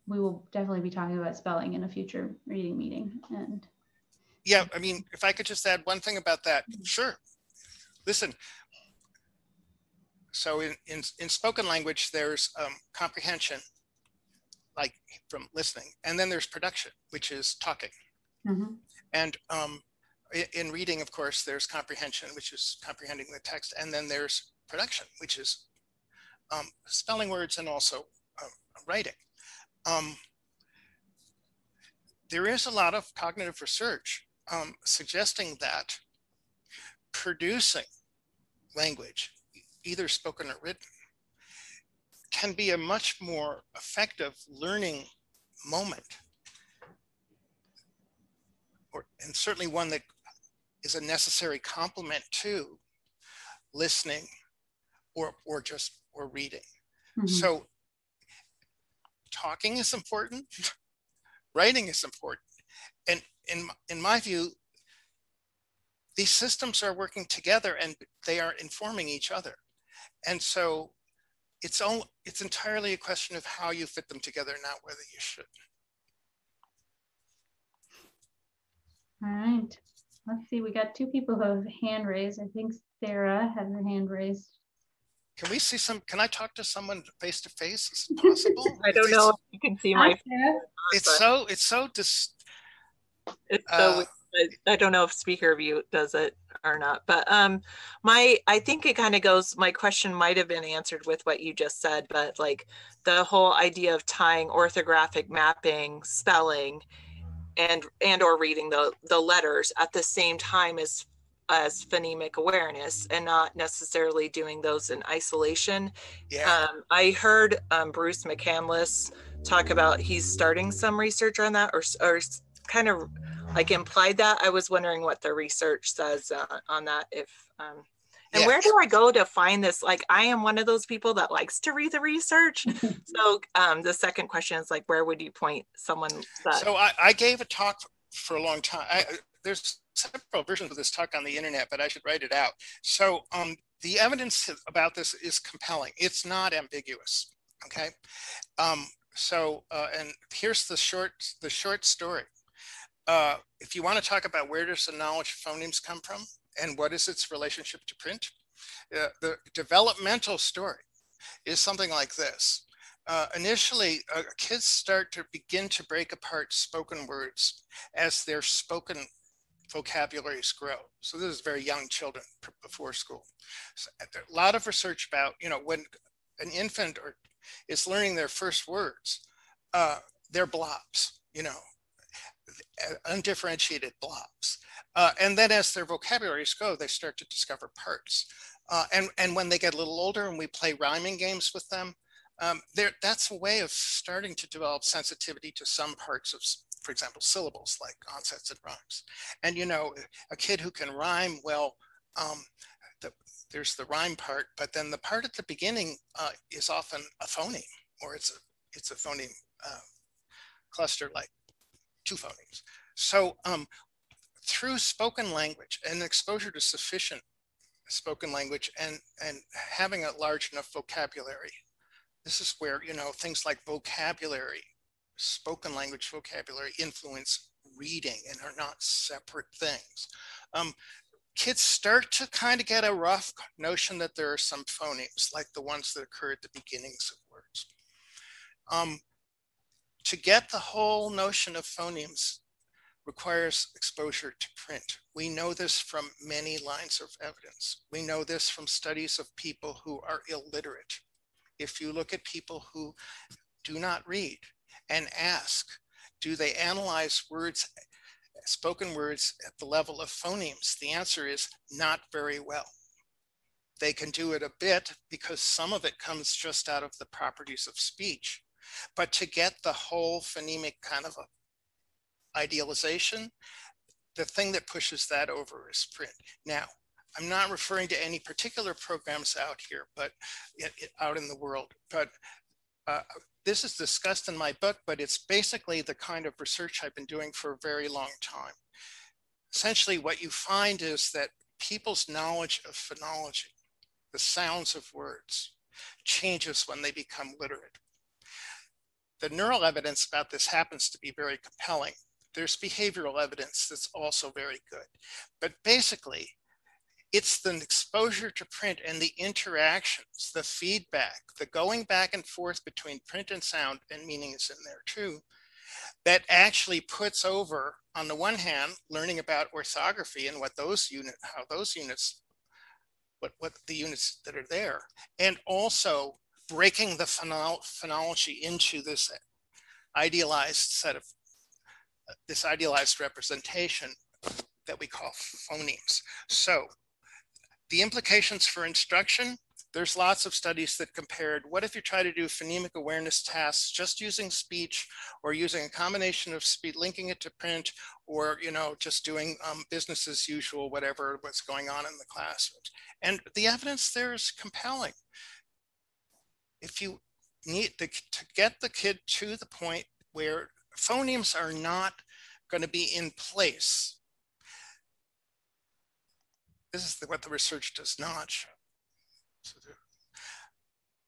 we will definitely be talking about spelling in a future reading meeting. And yeah, I mean, if I could just add one thing about that, sure. Listen, so in, in, in spoken language, there's um, comprehension, like from listening, and then there's production, which is talking. Mm-hmm. And um, in reading, of course, there's comprehension, which is comprehending the text, and then there's production, which is um, spelling words and also uh, writing. Um, there is a lot of cognitive research um, suggesting that producing language, either spoken or written, can be a much more effective learning moment or, and certainly one that is a necessary complement to listening or, or just or reading. Mm-hmm. So talking is important, writing is important. And in, in my view, these systems are working together and they are informing each other. And so it's, all, it's entirely a question of how you fit them together, not whether you should. All right. Let's see. We got two people who have hand raised. I think Sarah has her hand raised. Can we see some? Can I talk to someone face to face? Is it possible? I don't know if you can see my. It's so. It's so dis. It's so. Uh, I don't know if speaker view does it or not, but um, my I think it kind of goes. My question might have been answered with what you just said, but like the whole idea of tying orthographic mapping, spelling, and and or reading the the letters at the same time as as phonemic awareness and not necessarily doing those in isolation. Yeah. Um, I heard um, Bruce McCandliss talk about he's starting some research on that or, or kind of like implied that. I was wondering what the research says uh, on that. If um, and yeah. where do I go to find this? Like, I am one of those people that likes to read the research. so um, the second question is like, where would you point someone? That- so I, I gave a talk for a long time. I, there's several versions of this talk on the internet, but I should write it out. So um, the evidence about this is compelling. It's not ambiguous. Okay. Um, so uh, and here's the short the short story. Uh, if you want to talk about where does the knowledge of phonemes come from and what is its relationship to print, uh, the developmental story is something like this. Uh, initially, uh, kids start to begin to break apart spoken words as their spoken vocabularies grow. So this is very young children before school. So a lot of research about, you know, when an infant or is learning their first words, uh, they're blobs, you know, undifferentiated blobs. Uh, and then as their vocabularies go, they start to discover parts. Uh, and, and when they get a little older and we play rhyming games with them, um, that's a way of starting to develop sensitivity to some parts of for example, syllables like onsets and rhymes. And you know, a kid who can rhyme, well, um, the, there's the rhyme part, but then the part at the beginning uh, is often a phoneme, or it's a it's a phoneme uh, cluster like two phonemes. So um, through spoken language and exposure to sufficient spoken language and and having a large enough vocabulary, this is where you know things like vocabulary spoken language vocabulary influence reading and are not separate things. Um, kids start to kind of get a rough notion that there are some phonemes like the ones that occur at the beginnings of words. Um, to get the whole notion of phonemes requires exposure to print. We know this from many lines of evidence. We know this from studies of people who are illiterate. If you look at people who do not read, and ask, do they analyze words, spoken words at the level of phonemes? The answer is not very well. they can do it a bit because some of it comes just out of the properties of speech. But to get the whole phonemic kind of idealization, the thing that pushes that over is print. Now, I'm not referring to any particular programs out here, but it, it, out in the world, but uh, this is discussed in my book, but it's basically the kind of research I've been doing for a very long time. Essentially, what you find is that people's knowledge of phonology, the sounds of words, changes when they become literate. The neural evidence about this happens to be very compelling. There's behavioral evidence that's also very good. But basically, it's the exposure to print and the interactions, the feedback, the going back and forth between print and sound, and meaning is in there too, that actually puts over, on the one hand, learning about orthography and what those unit, how those units, what, what the units that are there, and also breaking the phonolo phonology into this idealized set of, this idealized representation that we call phonemes. So the implications for instruction, there's lots of studies that compared what if you try to do phonemic awareness tasks just using speech or using a combination of speech, linking it to print or, you know, just doing um, business as usual, whatever, what's going on in the classroom. And the evidence there is compelling. If you need to, to get the kid to the point where phonemes are not going to be in place this is what the research does not show.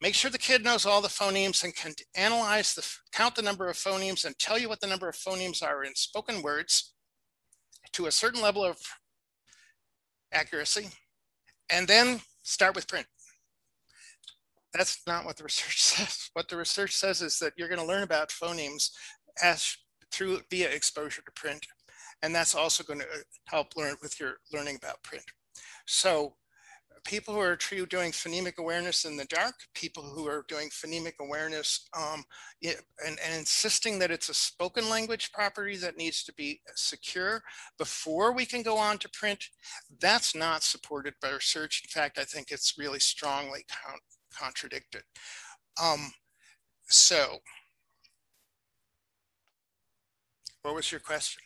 Make sure the kid knows all the phonemes and can analyze the, count the number of phonemes and tell you what the number of phonemes are in spoken words to a certain level of accuracy, and then start with print. That's not what the research says. What the research says is that you're going to learn about phonemes as through via exposure to print. And that's also going to help learn with your learning about print. So people who are doing phonemic awareness in the dark, people who are doing phonemic awareness um, and, and, insisting that it's a spoken language property that needs to be secure before we can go on to print, that's not supported by research. In fact, I think it's really strongly con contradicted. Um, so, what was your question?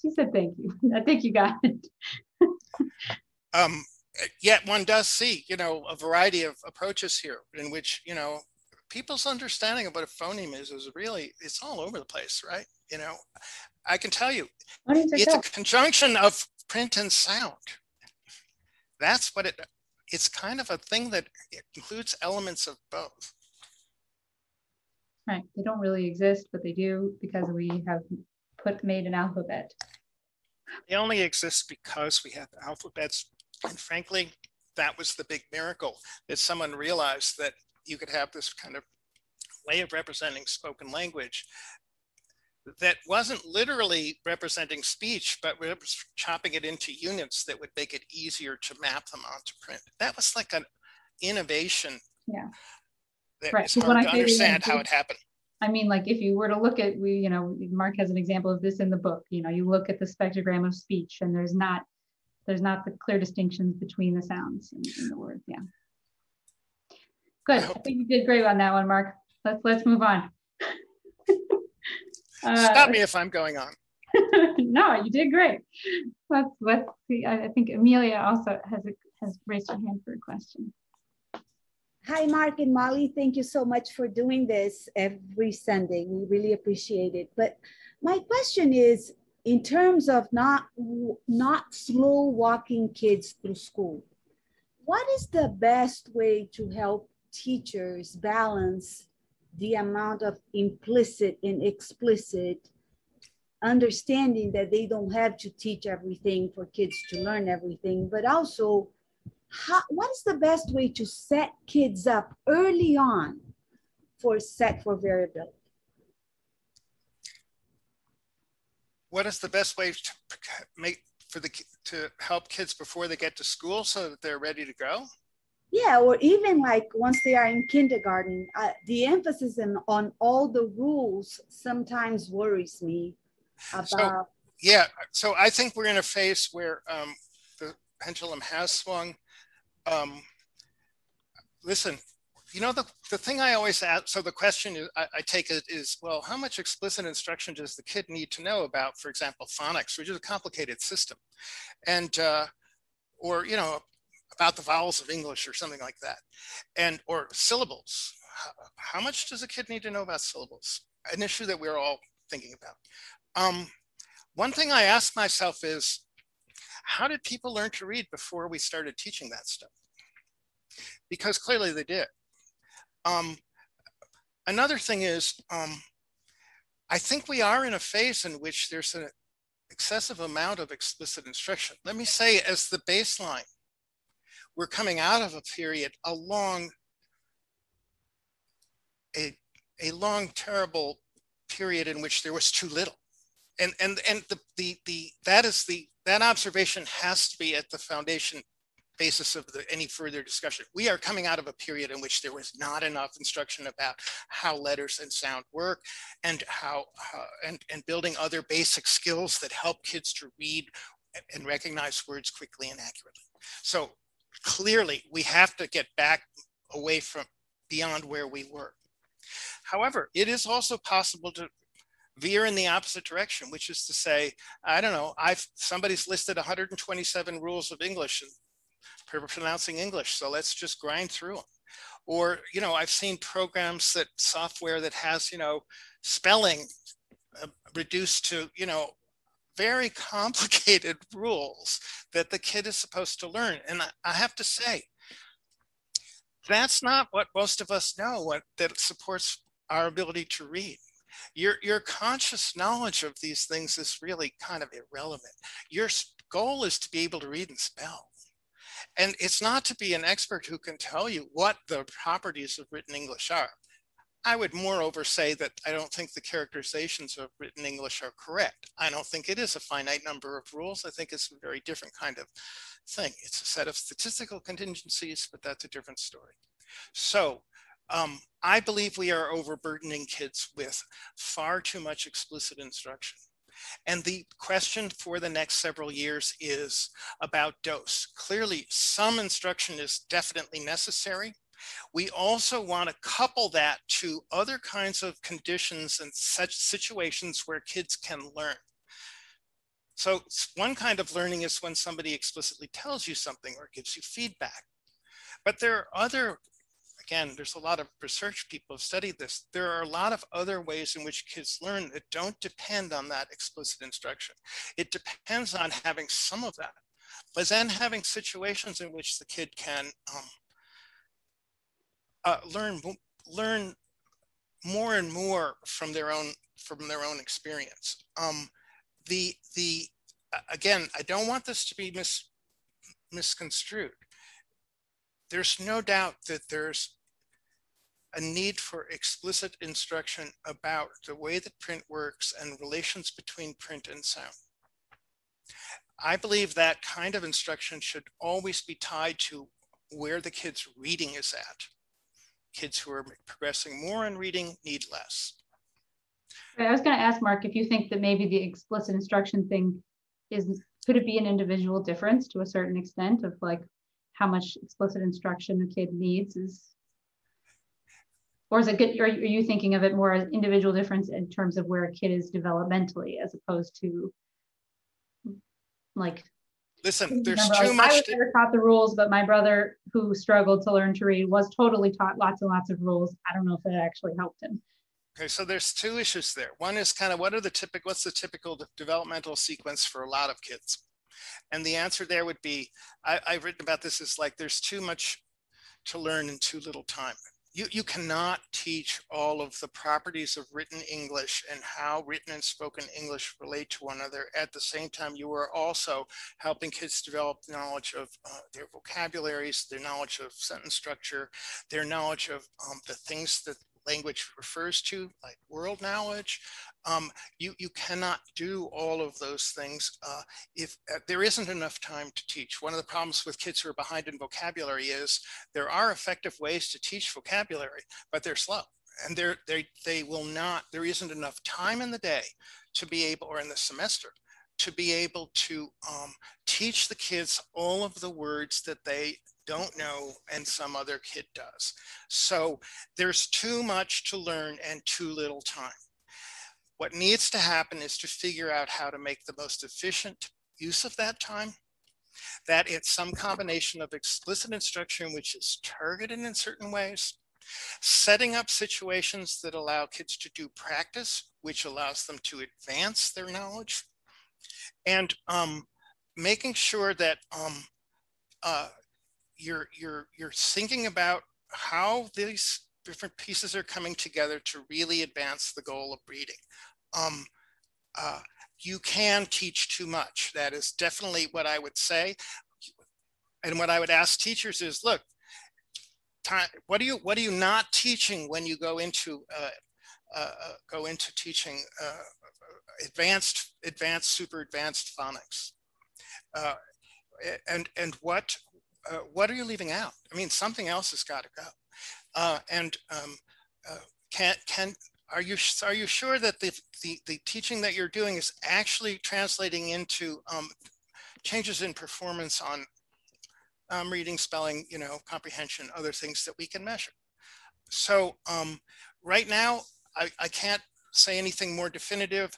She said, thank you. I think you got it. um, yet one does see, you know, a variety of approaches here in which, you know, people's understanding of what a phoneme is is really, it's all over the place, right? You know, I can tell you, it's a conjunction of print and sound. That's what it, it's kind of a thing that includes elements of both. Right, they don't really exist, but they do because we have put made an alphabet. They only exist because we have alphabets. And frankly, that was the big miracle that someone realized that you could have this kind of way of representing spoken language that wasn't literally representing speech, but was chopping it into units that would make it easier to map them onto print. That was like an innovation. Yeah. That right. hard to understand how it happened. I mean, like if you were to look at, we, you know, Mark has an example of this in the book. You know, you look at the spectrogram of speech, and there's not, there's not the clear distinctions between the sounds in, in the words. Yeah. Good. I think you did great on that one, Mark. Let's let's move on. uh, Stop me if I'm going on. no, you did great. Let's let's see. I, I think Amelia also has a, has raised her hand for a question. Hi, Mark and Molly. Thank you so much for doing this every Sunday. We really appreciate it. But my question is, in terms of not, not slow walking kids through school, what is the best way to help teachers balance the amount of implicit and explicit understanding that they don't have to teach everything for kids to learn everything, but also how, what is the best way to set kids up early on for set for variability? What is the best way to make for the to help kids before they get to school so that they're ready to go? Yeah, or even like once they are in kindergarten, uh, the emphasis in, on all the rules sometimes worries me about. So, yeah, so I think we're in a phase where um, the pendulum has swung. Um, listen, you know, the, the thing I always ask, so the question is, I, I, take it is, well, how much explicit instruction does the kid need to know about, for example, phonics, which is a complicated system, and, uh, or, you know, about the vowels of English or something like that, and, or syllables. How, much does a kid need to know about syllables? An issue that we're all thinking about. Um, one thing I ask myself is, how did people learn to read before we started teaching that stuff? Because clearly they did. Um, another thing is, um, I think we are in a phase in which there's an excessive amount of explicit instruction. Let me say as the baseline, we're coming out of a period, a long, a, a long, terrible period in which there was too little. And, and, and the, the, the, that is the, that observation has to be at the foundation basis of the, any further discussion. We are coming out of a period in which there was not enough instruction about how letters and sound work and how uh, and, and building other basic skills that help kids to read and recognize words quickly and accurately. So clearly we have to get back away from beyond where we were. However, it is also possible to veer in the opposite direction, which is to say, I don't know, I've somebody's listed 127 rules of English pronouncing English. So let's just grind through them. Or, you know, I've seen programs that software that has, you know, spelling uh, reduced to, you know, very complicated rules that the kid is supposed to learn. And I, have to say, that's not what most of us know what, that supports our ability to read. Your, your conscious knowledge of these things is really kind of irrelevant. Your goal is to be able to read and spell. And it's not to be an expert who can tell you what the properties of written English are. I would moreover say that I don't think the characterizations of written English are correct. I don't think it is a finite number of rules. I think it's a very different kind of thing. It's a set of statistical contingencies, but that's a different story. So um, I believe we are overburdening kids with far too much explicit instruction. And the question for the next several years is about dose. Clearly, some instruction is definitely necessary. We also want to couple that to other kinds of conditions and such situations where kids can learn. So one kind of learning is when somebody explicitly tells you something or gives you feedback. But there are other again, there's a lot of research people have studied this. There are a lot of other ways in which kids learn that don't depend on that explicit instruction. It depends on having some of that, but then having situations in which the kid can um, uh, learn learn more and more from their own from their own experience. Um, the the again, I don't want this to be mis, misconstrued there's no doubt that there's a need for explicit instruction about the way that print works and relations between print and sound. I believe that kind of instruction should always be tied to where the kid's reading is at. Kids who are progressing more in reading need less. I was going to ask Mark if you think that maybe the explicit instruction thing is could it be an individual difference to a certain extent of like how much explicit instruction a kid needs is or is it good are you thinking of it more as individual difference in terms of where a kid is developmentally as opposed to like listen there's too much i was never taught the rules but my brother who struggled to learn to read was totally taught lots and lots of rules. I don't know if that actually helped him. Okay so there's two issues there. One is kind of what are the typical what's the typical developmental sequence for a lot of kids? And the answer there would be I, I've written about this is like there's too much to learn in too little time. You, you cannot teach all of the properties of written English and how written and spoken English relate to one another. At the same time, you are also helping kids develop knowledge of uh, their vocabularies, their knowledge of sentence structure, their knowledge of um, the things that language refers to, like world knowledge. Um, you, you cannot do all of those things uh, if uh, there isn't enough time to teach. One of the problems with kids who are behind in vocabulary is there are effective ways to teach vocabulary, but they're slow and they're, they, they will not, there isn't enough time in the day to be able, or in the semester, to be able to um, teach the kids all of the words that they don't know and some other kid does. So there's too much to learn and too little time. What needs to happen is to figure out how to make the most efficient use of that time that it's some combination of explicit instruction, which is targeted in certain ways, setting up situations that allow kids to do practice, which allows them to advance their knowledge, and um, making sure that um, uh, you're, you're, you're thinking about how these different pieces are coming together to really advance the goal of reading. Um, uh, you can teach too much. That is definitely what I would say. And what I would ask teachers is, look, time, what are you what are you not teaching when you go into uh, uh, uh go into teaching uh, advanced advanced super advanced phonics? Uh, and and what what are you leaving out? I mean, something else has got to go. and um, can can are you are you sure that the, the, the teaching that you're doing is actually translating into um, changes in performance on um, reading, spelling, you know, comprehension, other things that we can measure. So um, right now, I, I can't say anything more definitive.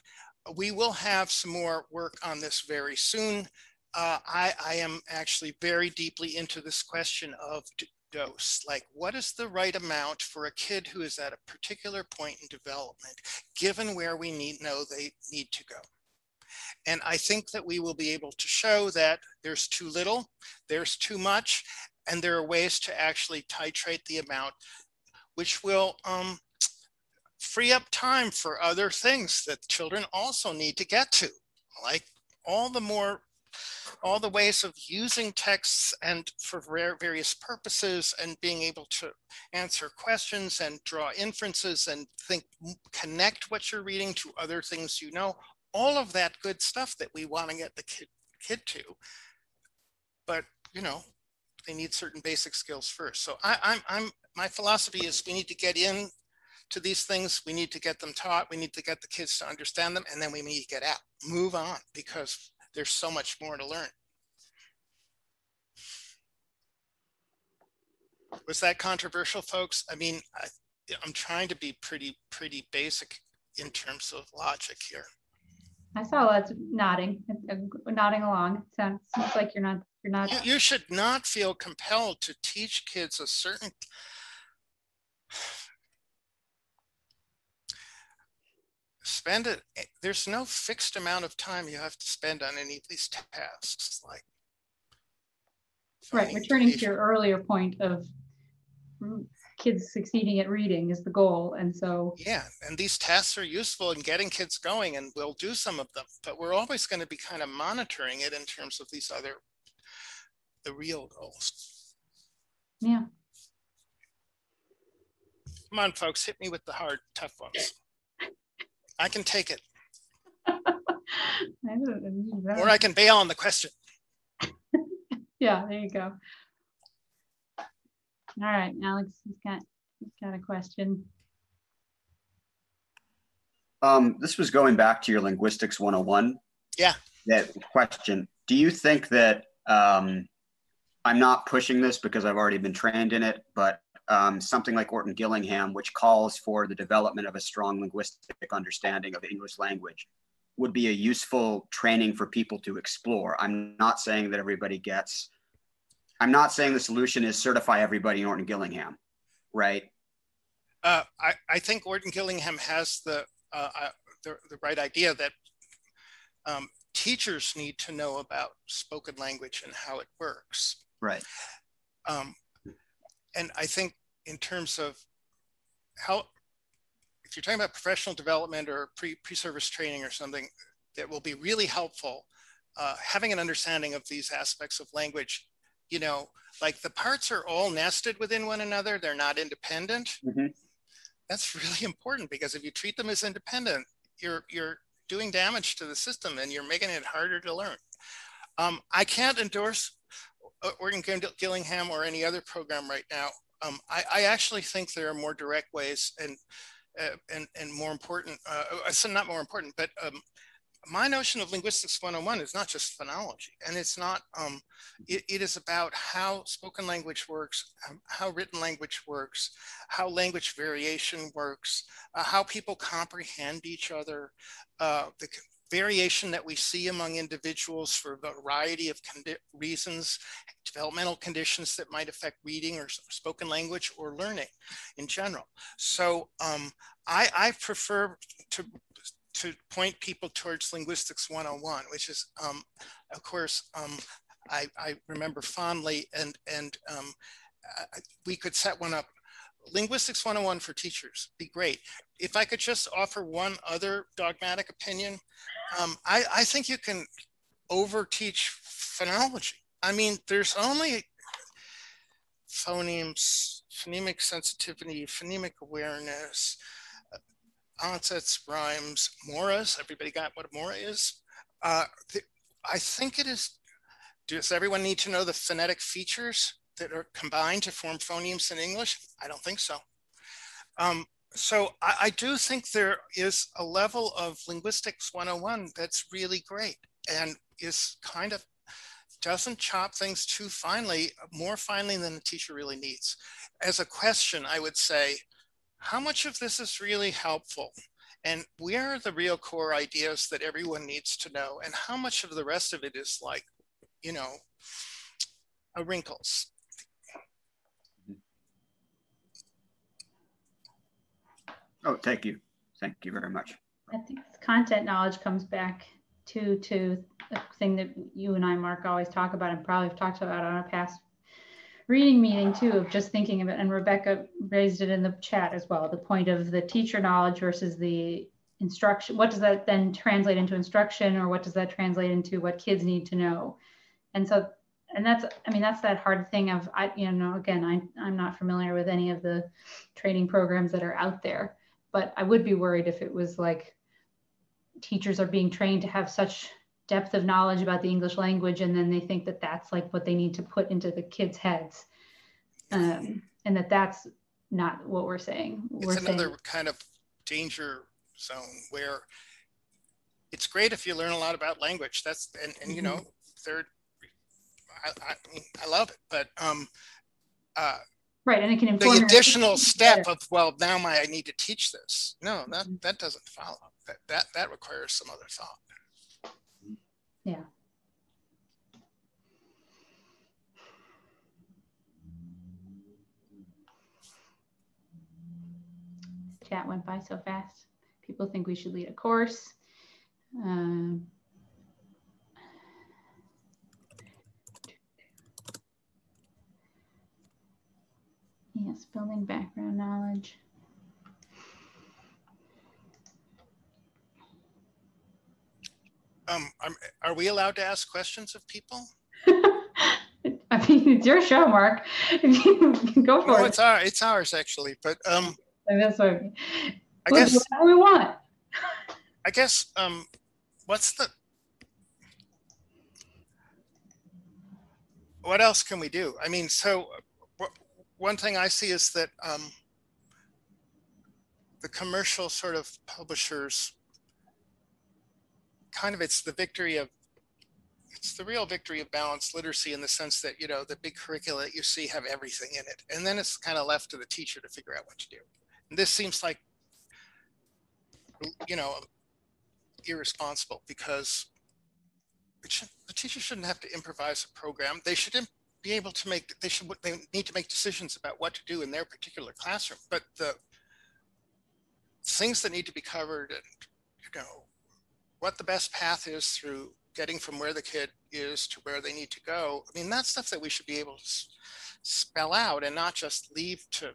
We will have some more work on this very soon. Uh, I, I, am actually very deeply into this question of dose? Like what is the right amount for a kid who is at a particular point in development given where we need know they need to go? And i think that we will be able to show that there's too little there's too much and there are ways to actually titrate the amount which will um, free up time for other things that children also need to get to like all the more all the ways of using texts and for various purposes and being able to answer questions and draw inferences and think connect what you're reading to other things you know. All of that good stuff that we want to get the kid kid to. But you know they need certain basic skills first. So I, I'm, I'm my philosophy is we need to get in to these things. We need to get them taught. We need to get the kids to understand them and then we need to get out. Move on because there's so much more to learn. Was that controversial, folks? I mean, I, I'm trying to be pretty, pretty basic in terms of logic here. I saw lots of nodding, nodding along. It sounds, seems like you're not, you're not. You, you should not feel compelled to teach kids a certain spend it eh, there's no fixed amount of time you have to spend on any of these tasks like right returning to your earlier point of kids succeeding at reading is the goal and so yeah and these tasks are useful in getting kids going and we'll do some of them but we're always going to be kind of monitoring it in terms of these other the real goals. Yeah. Come on folks hit me with the hard tough ones I can take it. or I can bail on the question. yeah, there you go. All right, Alex he's got he's got a question. Um, this was going back to your linguistics 101. Yeah. That question. Do you think that um, I'm not pushing this because I've already been trained in it, but um, something like Orton Gillingham, which calls for the development of a strong linguistic understanding of the English language, would be a useful training for people to explore. I'm not saying that everybody gets, I'm not saying the solution is certify everybody in Orton Gillingham, right? Uh, I, I think Orton Gillingham has the, uh, uh, the, the, right idea that um, teachers need to know about spoken language and how it works. Right. Um, and I think in terms of how, if you're talking about professional development or pre, pre-service training or something that will be really helpful, uh, having an understanding of these aspects of language, you know, like the parts are all nested within one another, they're not independent. Mm-hmm. That's really important because if you treat them as independent, you're, you're doing damage to the system and you're making it harder to learn. Um, I can't endorse uh, Orton Gillingham or any other program right now. Um, I, I, actually think there are more direct ways and uh, and and more important. Uh, so not more important, but um, my notion of linguistics 101 is not just phonology and it's not um, it, it is about how spoken language works um, how written language works how language variation works uh, how people comprehend each other uh, the variation that we see among individuals for a variety of reasons developmental conditions that might affect reading or spoken language or learning in general so um, I, I prefer to to point people towards linguistics 101, which is, um, of course, um, I, I, remember fondly, and and um, we could set one up. Linguistics 101 for teachers, be great. If I could just offer one other dogmatic opinion, um, I, I think you can overteach phonology. I mean, there's only phonemes, phonemic sensitivity, phonemic awareness, onsets, rhymes, moras. Everybody got what a mora is? Uh, I think it is, does everyone need to know the phonetic features that are combined to form phonemes in English? I don't think so. Um, so I, I, do think there is a level of linguistics 101 that's really great and is kind of doesn't chop things too finely, more finely than the teacher really needs. As a question, I would say, how much of this is really helpful? And where are the real core ideas that everyone needs to know? And how much of the rest of it is like, you know, wrinkles? Oh, thank you. Thank you very much. I think content knowledge comes back to to the thing that you and I, Mark, always talk about and probably have talked about on a past reading meeting too of just thinking of it and rebecca raised it in the chat as well the point of the teacher knowledge versus the instruction what does that then translate into instruction or what does that translate into what kids need to know and so and that's i mean that's that hard thing of i you know again I, i'm not familiar with any of the training programs that are out there but i would be worried if it was like teachers are being trained to have such depth of knowledge about the English language, and then they think that that's like what they need to put into the kids' heads, um, and that that's not what we're saying. It's we're another saying, kind of danger zone where it's great if you learn a lot about language. That's and, and you know mm-hmm. they're I, I, I love it, but um, uh, right, and it can inform the additional step better. of well now my I need to teach this. No, that mm-hmm. that doesn't follow. That that that requires some other thought. Yeah. Chat went by so fast. People think we should lead a course. Um, yes, building background knowledge. Um, I'm, are we allowed to ask questions of people? I mean, it's your show, Mark. Go for no, it. It's our, it's ours actually, but um, that's what I guess we want. I guess um, what's the what else can we do? I mean, so one thing I see is that um, the commercial sort of publishers kind of it's the victory of it's the real victory of balanced literacy in the sense that you know the big curricula that you see have everything in it. And then it's kind of left to the teacher to figure out what to do. And this seems like you know irresponsible because should, the teacher shouldn't have to improvise a program. They should be able to make they should they need to make decisions about what to do in their particular classroom but the things that need to be covered and you know what the best path is through getting from where the kid is to where they need to go. I mean, that's stuff that we should be able to spell out and not just leave to.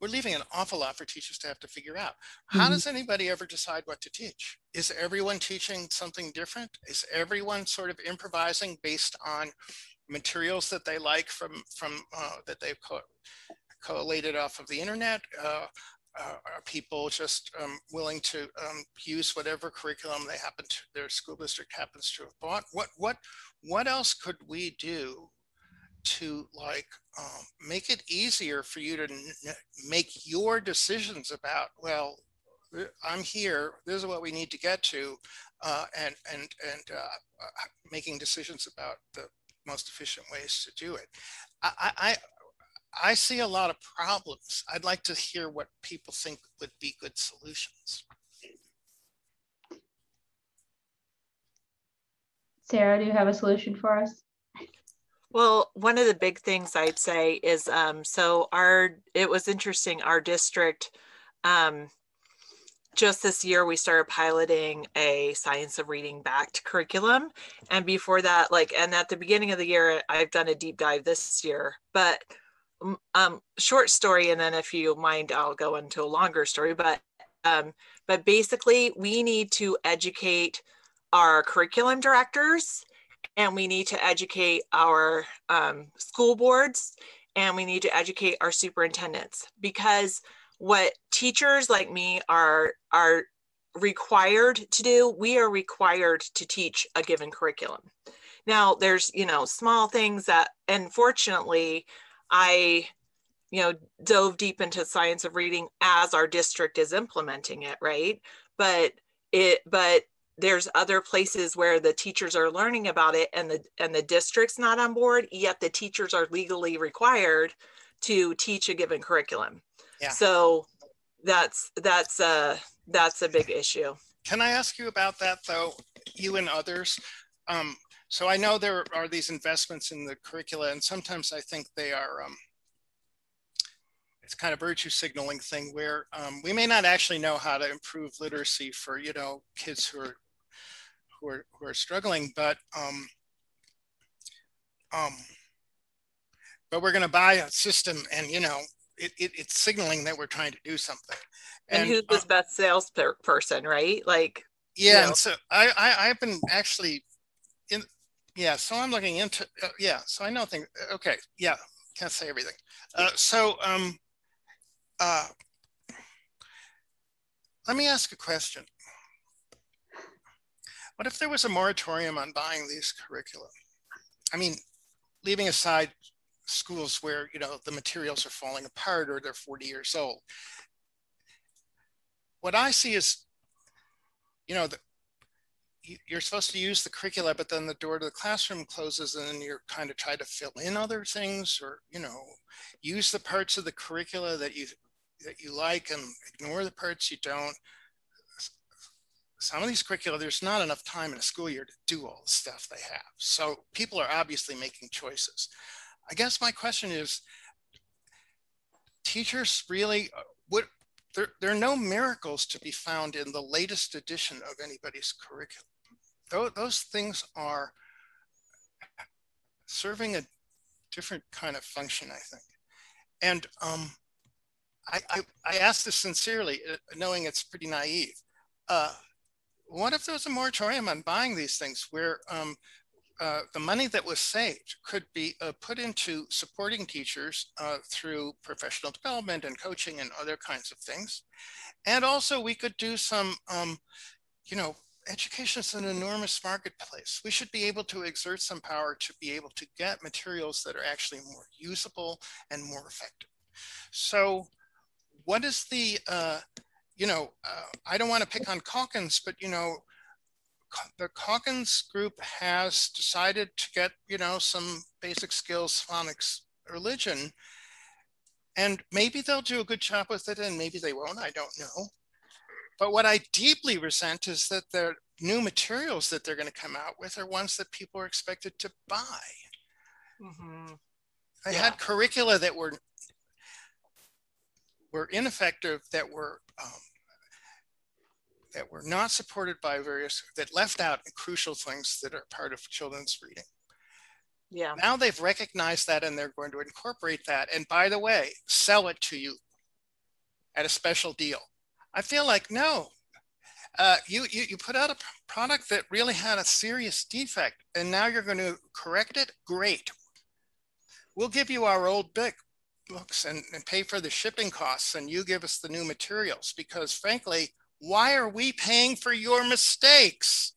We're leaving an awful lot for teachers to have to figure out. How mm-hmm. does anybody ever decide what to teach? Is everyone teaching something different? Is everyone sort of improvising based on materials that they like from from uh, that they've co- collated off of the internet? Uh, uh, are people just um, willing to um, use whatever curriculum they happen to their school district happens to have bought what what what else could we do to like um, make it easier for you to make your decisions about well I'm here. This is what we need to get to, uh, and and and uh, uh, making decisions about the most efficient ways to do it. I, I I see a lot of problems. I'd like to hear what people think would be good solutions. Sarah, do you have a solution for us? Well, one of the big things I'd say is um, so our it was interesting. Our district um, just this year we started piloting a science of reading backed curriculum and before that like and at the beginning of the year i've done a deep dive this year but um short story and then if you mind i'll go into a longer story but um but basically we need to educate our curriculum directors and we need to educate our um, school boards and we need to educate our superintendents because what teachers like me are are required to do we are required to teach a given curriculum. Now there's you know small things that unfortunately i you know dove deep into science of reading as our district is implementing it right? But it but there's other places where the teachers are learning about it and the and the district's not on board yet the teachers are legally required to teach a given curriculum yeah. so that's that's a that's a big issue. Can i ask you about that though? You and others? Um, so i know there are these investments in the curricula and sometimes i think they are um, it's kind of virtue signaling thing where um, we may not actually know how to improve literacy for you know kids who are who are, who are struggling, but um, um, but we're going to buy a system, and you know, it, it, it's signaling that we're trying to do something. And, and who's the uh, best salesperson, right? Like, yeah. You know. And so I, I I've been actually in, yeah. So I'm looking into uh, yeah. So I know things. Okay, yeah. Can't say everything. Uh, so um, uh, let me ask a question. What if there was a moratorium on buying these curricula? I mean, leaving aside schools where you know the materials are falling apart or they're 40 years old. What I see is, you know, the, you're supposed to use the curricula, but then the door to the classroom closes and then you're kind of trying to fill in other things or, you know, use the parts of the curricula that you that you like and ignore the parts you don't some of these curricula, there's not enough time in a school year to do all the stuff they have. So people are obviously making choices. I guess my question is, teachers really, uh, would, there, there are no miracles to be found in the latest edition of anybody's curriculum. Those, those things are serving a different kind of function, I think. And um, I, I, I ask this sincerely, uh, knowing it's pretty naive. Uh, what if there was a moratorium on buying these things where um, uh, the money that was saved could be uh, put into supporting teachers uh, through professional development and coaching and other kinds of things. And also we could do some, um, you know, education is an enormous marketplace. We should be able to exert some power to be able to get materials that are actually more usable and more effective. So what is the, uh, you know, uh, I don't want to pick on Calkins, but you know, the Calkins group has decided to get, you know, some basic skills phonics religion. And maybe they'll do a good job with it and maybe they won't, I don't know. But what I deeply resent is that the new materials that they're going to come out with are ones that people are expected to buy. Mm-hmm. They yeah. had curricula that were were ineffective, that were um, that were not supported by various, that left out crucial things that are part of children's reading. Yeah. Now they've recognized that and they're going to incorporate that. And by the way, sell it to you at a special deal. I feel like, no, uh, you, you, you put out a product that really had a serious defect and now you're going to correct it. Great. We'll give you our old book, books and, and pay for the shipping costs and you give us the new materials because frankly, why are we paying for your mistakes?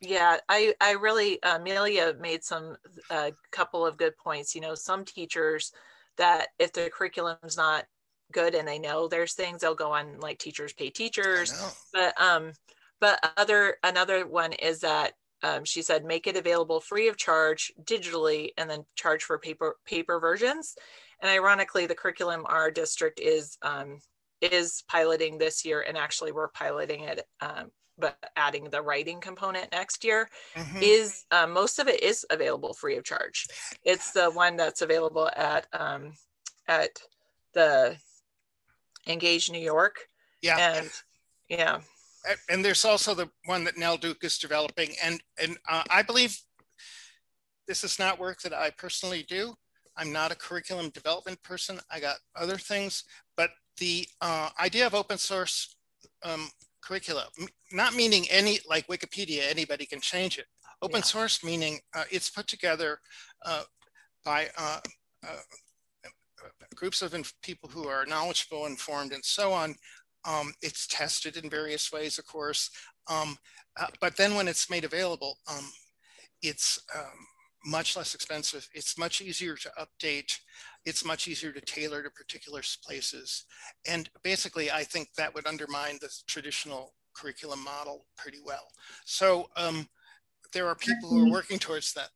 Yeah, I, I really, Amelia made some, a uh, couple of good points. You know, some teachers that if the curriculum's not good and they know there's things they'll go on like teachers pay teachers but um but other another one is that um, she said make it available free of charge digitally and then charge for paper paper versions and ironically the curriculum our district is um, is piloting this year and actually we're piloting it um, but adding the writing component next year Mhm. is um, most of it is available free of charge it's the one that's available at um, at the engage new york Yeah. and yeah and there's also the one that Nell Duke is developing. And, and uh, I believe this is not work that I personally do. I'm not a curriculum development person. I got other things, but the uh, idea of open source um, curricula, not meaning any like Wikipedia, anybody can change it. Open Yeah. source meaning uh, it's put together uh, by uh, uh, groups of people who are knowledgeable, informed, and so on. Um, it's tested in various ways, of course. Um, uh, but then when it's made available, um, it's um, much less expensive. It's much easier to update. It's much easier to tailor to particular places. And basically, I think that would undermine the traditional curriculum model pretty well. So um, there are people who are working towards that.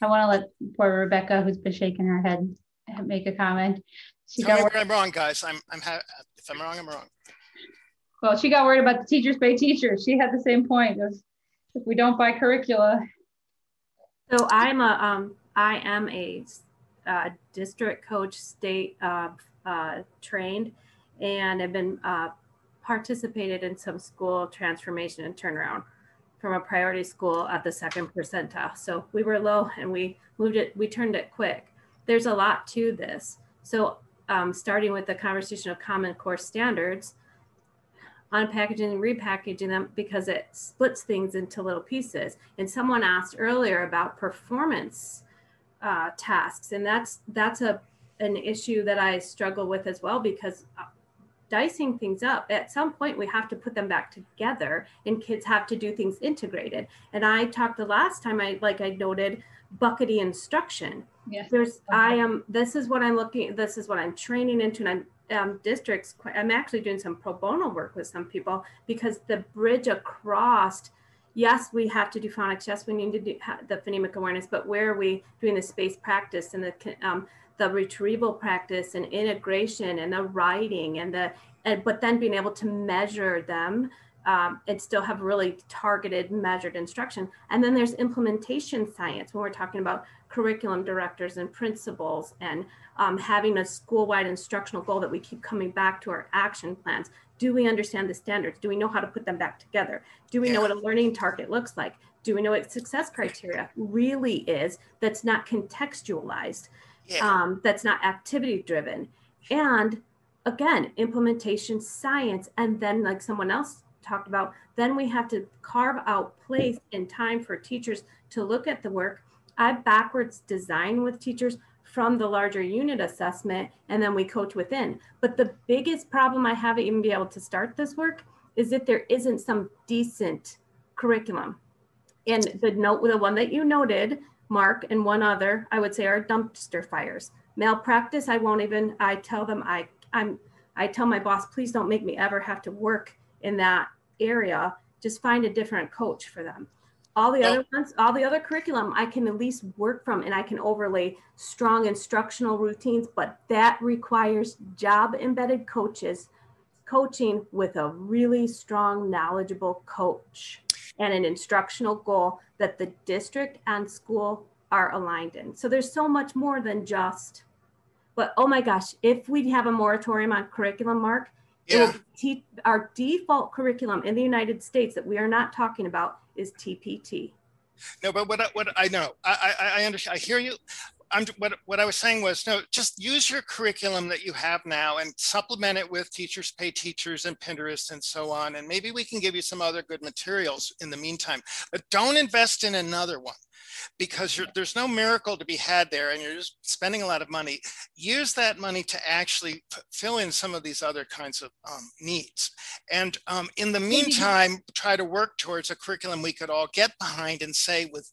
I want to let poor Rebecca, who's been shaking her head, make a comment. She Tell got, where I'm wrong, guys. I'm, I'm ha- if I'm wrong, I'm wrong. well, she got worried about the teachers pay teachers. She had the same point. It was, if we don't buy curricula, So I'm a, um, I am a, uh, district coach, state, uh, uh, trained, and have been, uh, participated in some school transformation and turnaround from a priority school at the second percentile. So we were low and we moved it, we turned it quick. There's a lot to this. So, um, starting with the conversation of common core standards, unpackaging and repackaging them because it splits things into little pieces. And someone asked earlier about performance uh, tasks, and that's that's a an issue that I struggle with as well because uh, dicing things up at some point we have to put them back together, and kids have to do things integrated. And I talked the last time I like I noted buckety instruction yes. there's i am this is what i'm looking this is what i'm training into and i'm um, districts i'm actually doing some pro bono work with some people because the bridge across yes we have to do phonics yes we need to do the phonemic awareness but where are we doing the space practice and the um, the retrieval practice and integration and the writing and the and but then being able to measure them um, and still have really targeted measured instruction. And then there's implementation science when we're talking about curriculum directors and principals and um, having a school-wide instructional goal that we keep coming back to our action plans. Do we understand the standards? Do we know how to put them back together? Do we know what a learning target looks like? Do we know what success criteria really is that's not contextualized Yeah. um, that's not activity driven and again implementation science and then like someone else talked about then we have to carve out place and time for teachers to look at the work i backwards design with teachers from the larger unit assessment and then we coach within. But the biggest problem i have even be able to start this work is that there isn't some decent curriculum. And the note the one that you noted mark and one other i would say are dumpster fires. Malpractice i won't even i tell them i i'm i tell my boss please don't make me ever have to work in that area. Just find a different coach for them all the other ones all the other curriculum i can at least work from and i can overlay strong instructional routines but that requires job embedded coaches coaching with a really strong knowledgeable coach and an instructional goal that the district and school are aligned in so there's so much more than just but oh my gosh if we have a moratorium on curriculum mark it will Yeah. be T- our default curriculum in the united states that we are not talking about is tpt No, but what I, what I know, I, I, I understand. I hear you. I'm what what I was saying was no, just use your curriculum that you have now and supplement it with teachers pay teachers and Pinterest and so on. And maybe we can give you some other good materials in the meantime. But don't invest in another one because you're, there's no miracle to be had there, and you're just spending a lot of money. Use that money to actually fill in some of these other kinds of um, needs. And um, in the meantime, try to work towards a curriculum we could all get behind and say with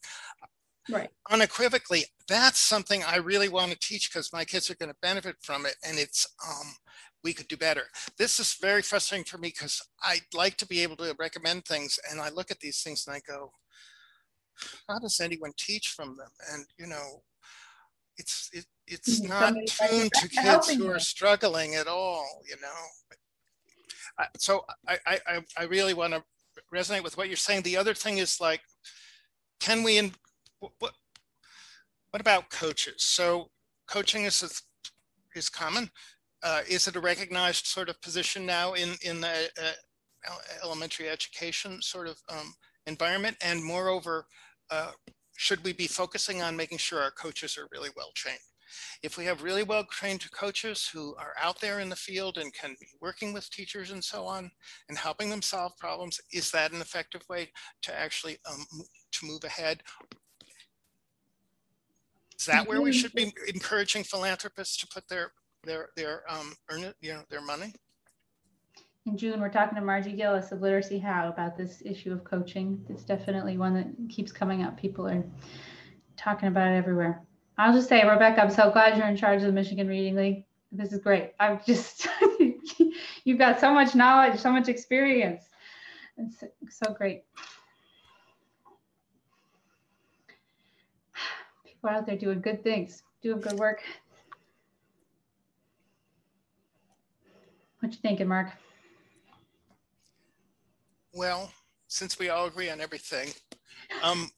Right. unequivocally, that's something I really want to teach because my kids are going to benefit from it. And it's, um, we could do better. This is very frustrating for me because I'd like to be able to recommend things. And I look at these things and I go, how does anyone teach from them? And, you know, it's, it, it's not tuned to kids who are you." struggling at all, you know? I- So I, I, I- really want to resonate with what you're saying. The other thing is like, can we, in what, what, about coaches? So coaching is, is- is common. Uh, is it a recognized sort of position now in, in the uh, elementary education sort of um, environment? And moreover, uh, should we be focusing on making sure our coaches are really well trained? If we have really well trained coaches who are out there in the field and can be working with teachers and so on and helping them solve problems, is that an effective way to actually um, to move ahead? Is that where we should be encouraging philanthropists to put their their their um earn it, you know, their money? In June, we're talking to Margie Gillis of Literacy How about this issue of coaching. It's definitely one that keeps coming up. People are talking about it everywhere. I'll just say, Rebecca, I'm so glad you're in charge of the Michigan Reading League. This is great. I've just, you've got so much knowledge, so much experience. It's so great. People out there doing good things, doing good work. What you thinking, Mark? Well, since we all agree on everything, um,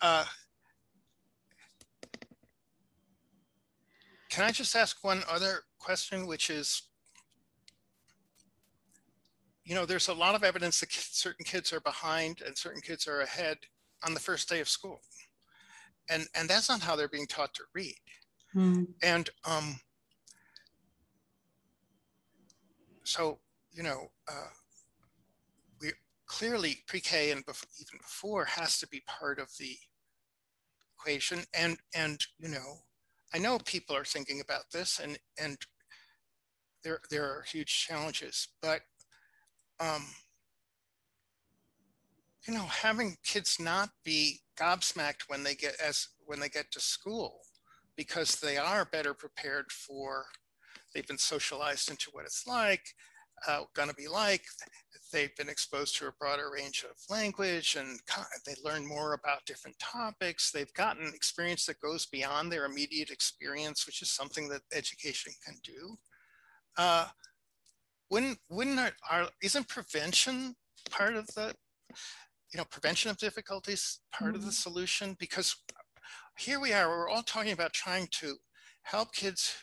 uh, can I just ask one other question, which is, you know, there's a lot of evidence that certain kids are behind and certain kids are ahead on the first day of school. And, and that's not how they're being taught to read. Hmm. And um, so, you know, uh, clearly pre-K and bef- even before has to be part of the equation. And and you know, I know people are thinking about this, and and there there are huge challenges, but um, you know, having kids not be gobsmacked when they get as when they get to school because they are better prepared for they've been socialized into what it's like uh, to be like they've been exposed to a broader range of language and they learn more about different topics. They've gotten experience that goes beyond their immediate experience which is something that education can do. Uh, wouldn't wouldn't our, our isn't prevention part of the you know prevention of difficulties part of the solution? Because here we are we're all talking about trying to help kids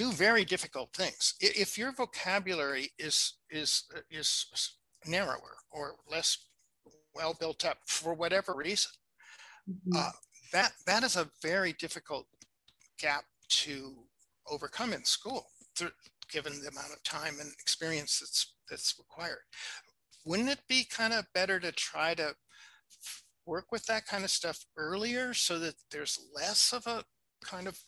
do very difficult things. If your vocabulary is is is narrower or less well built up for whatever reason Mhm. uh, that that is a very difficult gap to overcome in school th- given the amount of time and experience that's that's required. Wouldn't it be kind of better to try to work with that kind of stuff earlier so that there's less of a kind of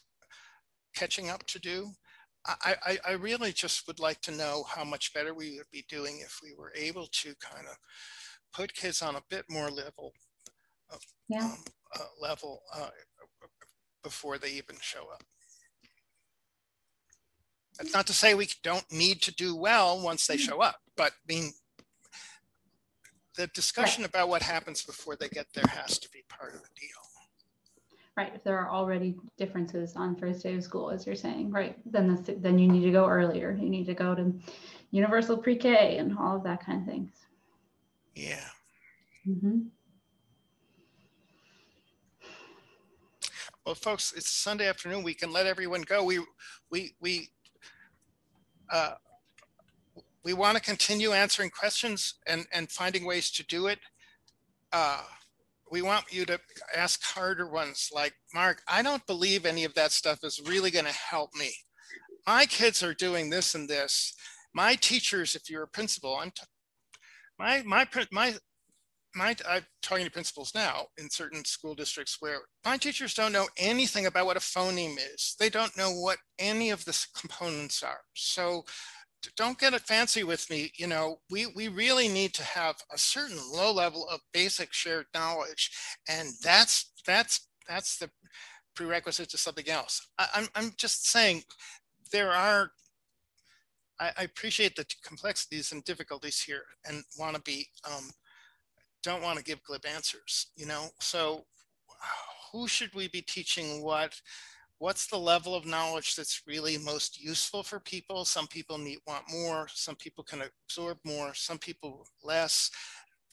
catching up to do I, I, I really just would like to know how much better we would be doing if we were able to kind of put kids on a bit more level Yeah. um, uh, level uh, before they even show up. That's not to say we don't need to do well once they show up, but I mean, the discussion about what happens before they get there has to be part of the deal. Right, if there are already differences on first day of school, as you're saying, right, then this, then you need to go earlier. You need to go to universal pre-K and all of that kind of things. Yeah. Mm-hmm. Well, folks, it's Sunday afternoon. We can let everyone go. We, we, we, uh, we want to continue answering questions and, and finding ways to do it. Uh, we want you to ask harder ones like, Mark, I don't believe any of that stuff is really going to help me. My kids are doing this and this. My teachers, if you're a principal, I'm, t- my, my, my, my, I'm talking to principals now in certain school districts where my teachers don't know anything about what a phoneme is. They don't know what any of the components are. So don't get it fancy with me. You know, we, we really need to have a certain low level of basic shared knowledge. And that's, that's, that's the prerequisite to something else. I, I'm, I'm just saying there are, I, I appreciate the complexities and difficulties here and want to be, um, don't want to give glib answers, you know? So who should we be teaching what? What's the level of knowledge that's really most useful for people? Some people need want more, some people can absorb more, some people less.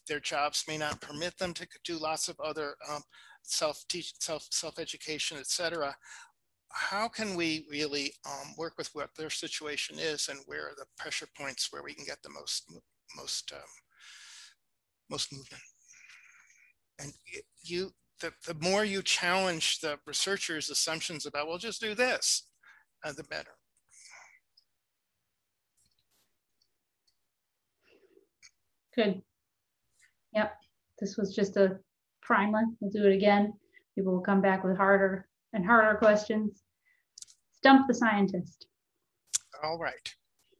Their jobs may not permit them to do lots of other um, self-teach, self, self-education, etc. How can we really um, work with what their situation is and where are the pressure points where we can get the most, most, um, most movement? And you, the, the more you challenge the researchers' assumptions about, well, just do this, uh, the better. Good. Yep. This was just a primer. We'll do it again. People will come back with harder and harder questions. Stump the scientist. All right.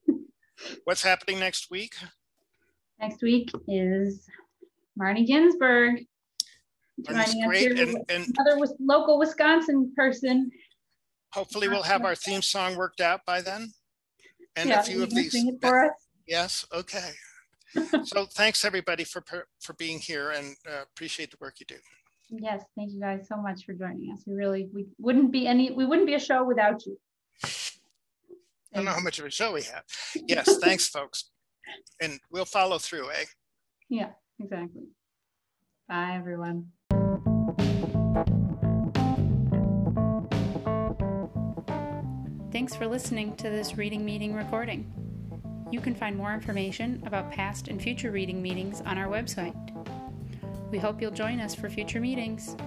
What's happening next week? Next week is Marnie Ginsberg And, and another local Wisconsin person. Hopefully we'll have our theme song worked out by then. And yeah, a few of these. Yes, okay. so thanks everybody for for being here and uh, appreciate the work you do. Yes, thank you guys so much for joining us. We really we wouldn't be any we wouldn't be a show without you. I don't know how much of a show we have. Yes, thanks folks. And we'll follow through, eh? Yeah, exactly. Bye everyone. Thanks for listening to this reading meeting recording. You can find more information about past and future reading meetings on our website. We hope you'll join us for future meetings.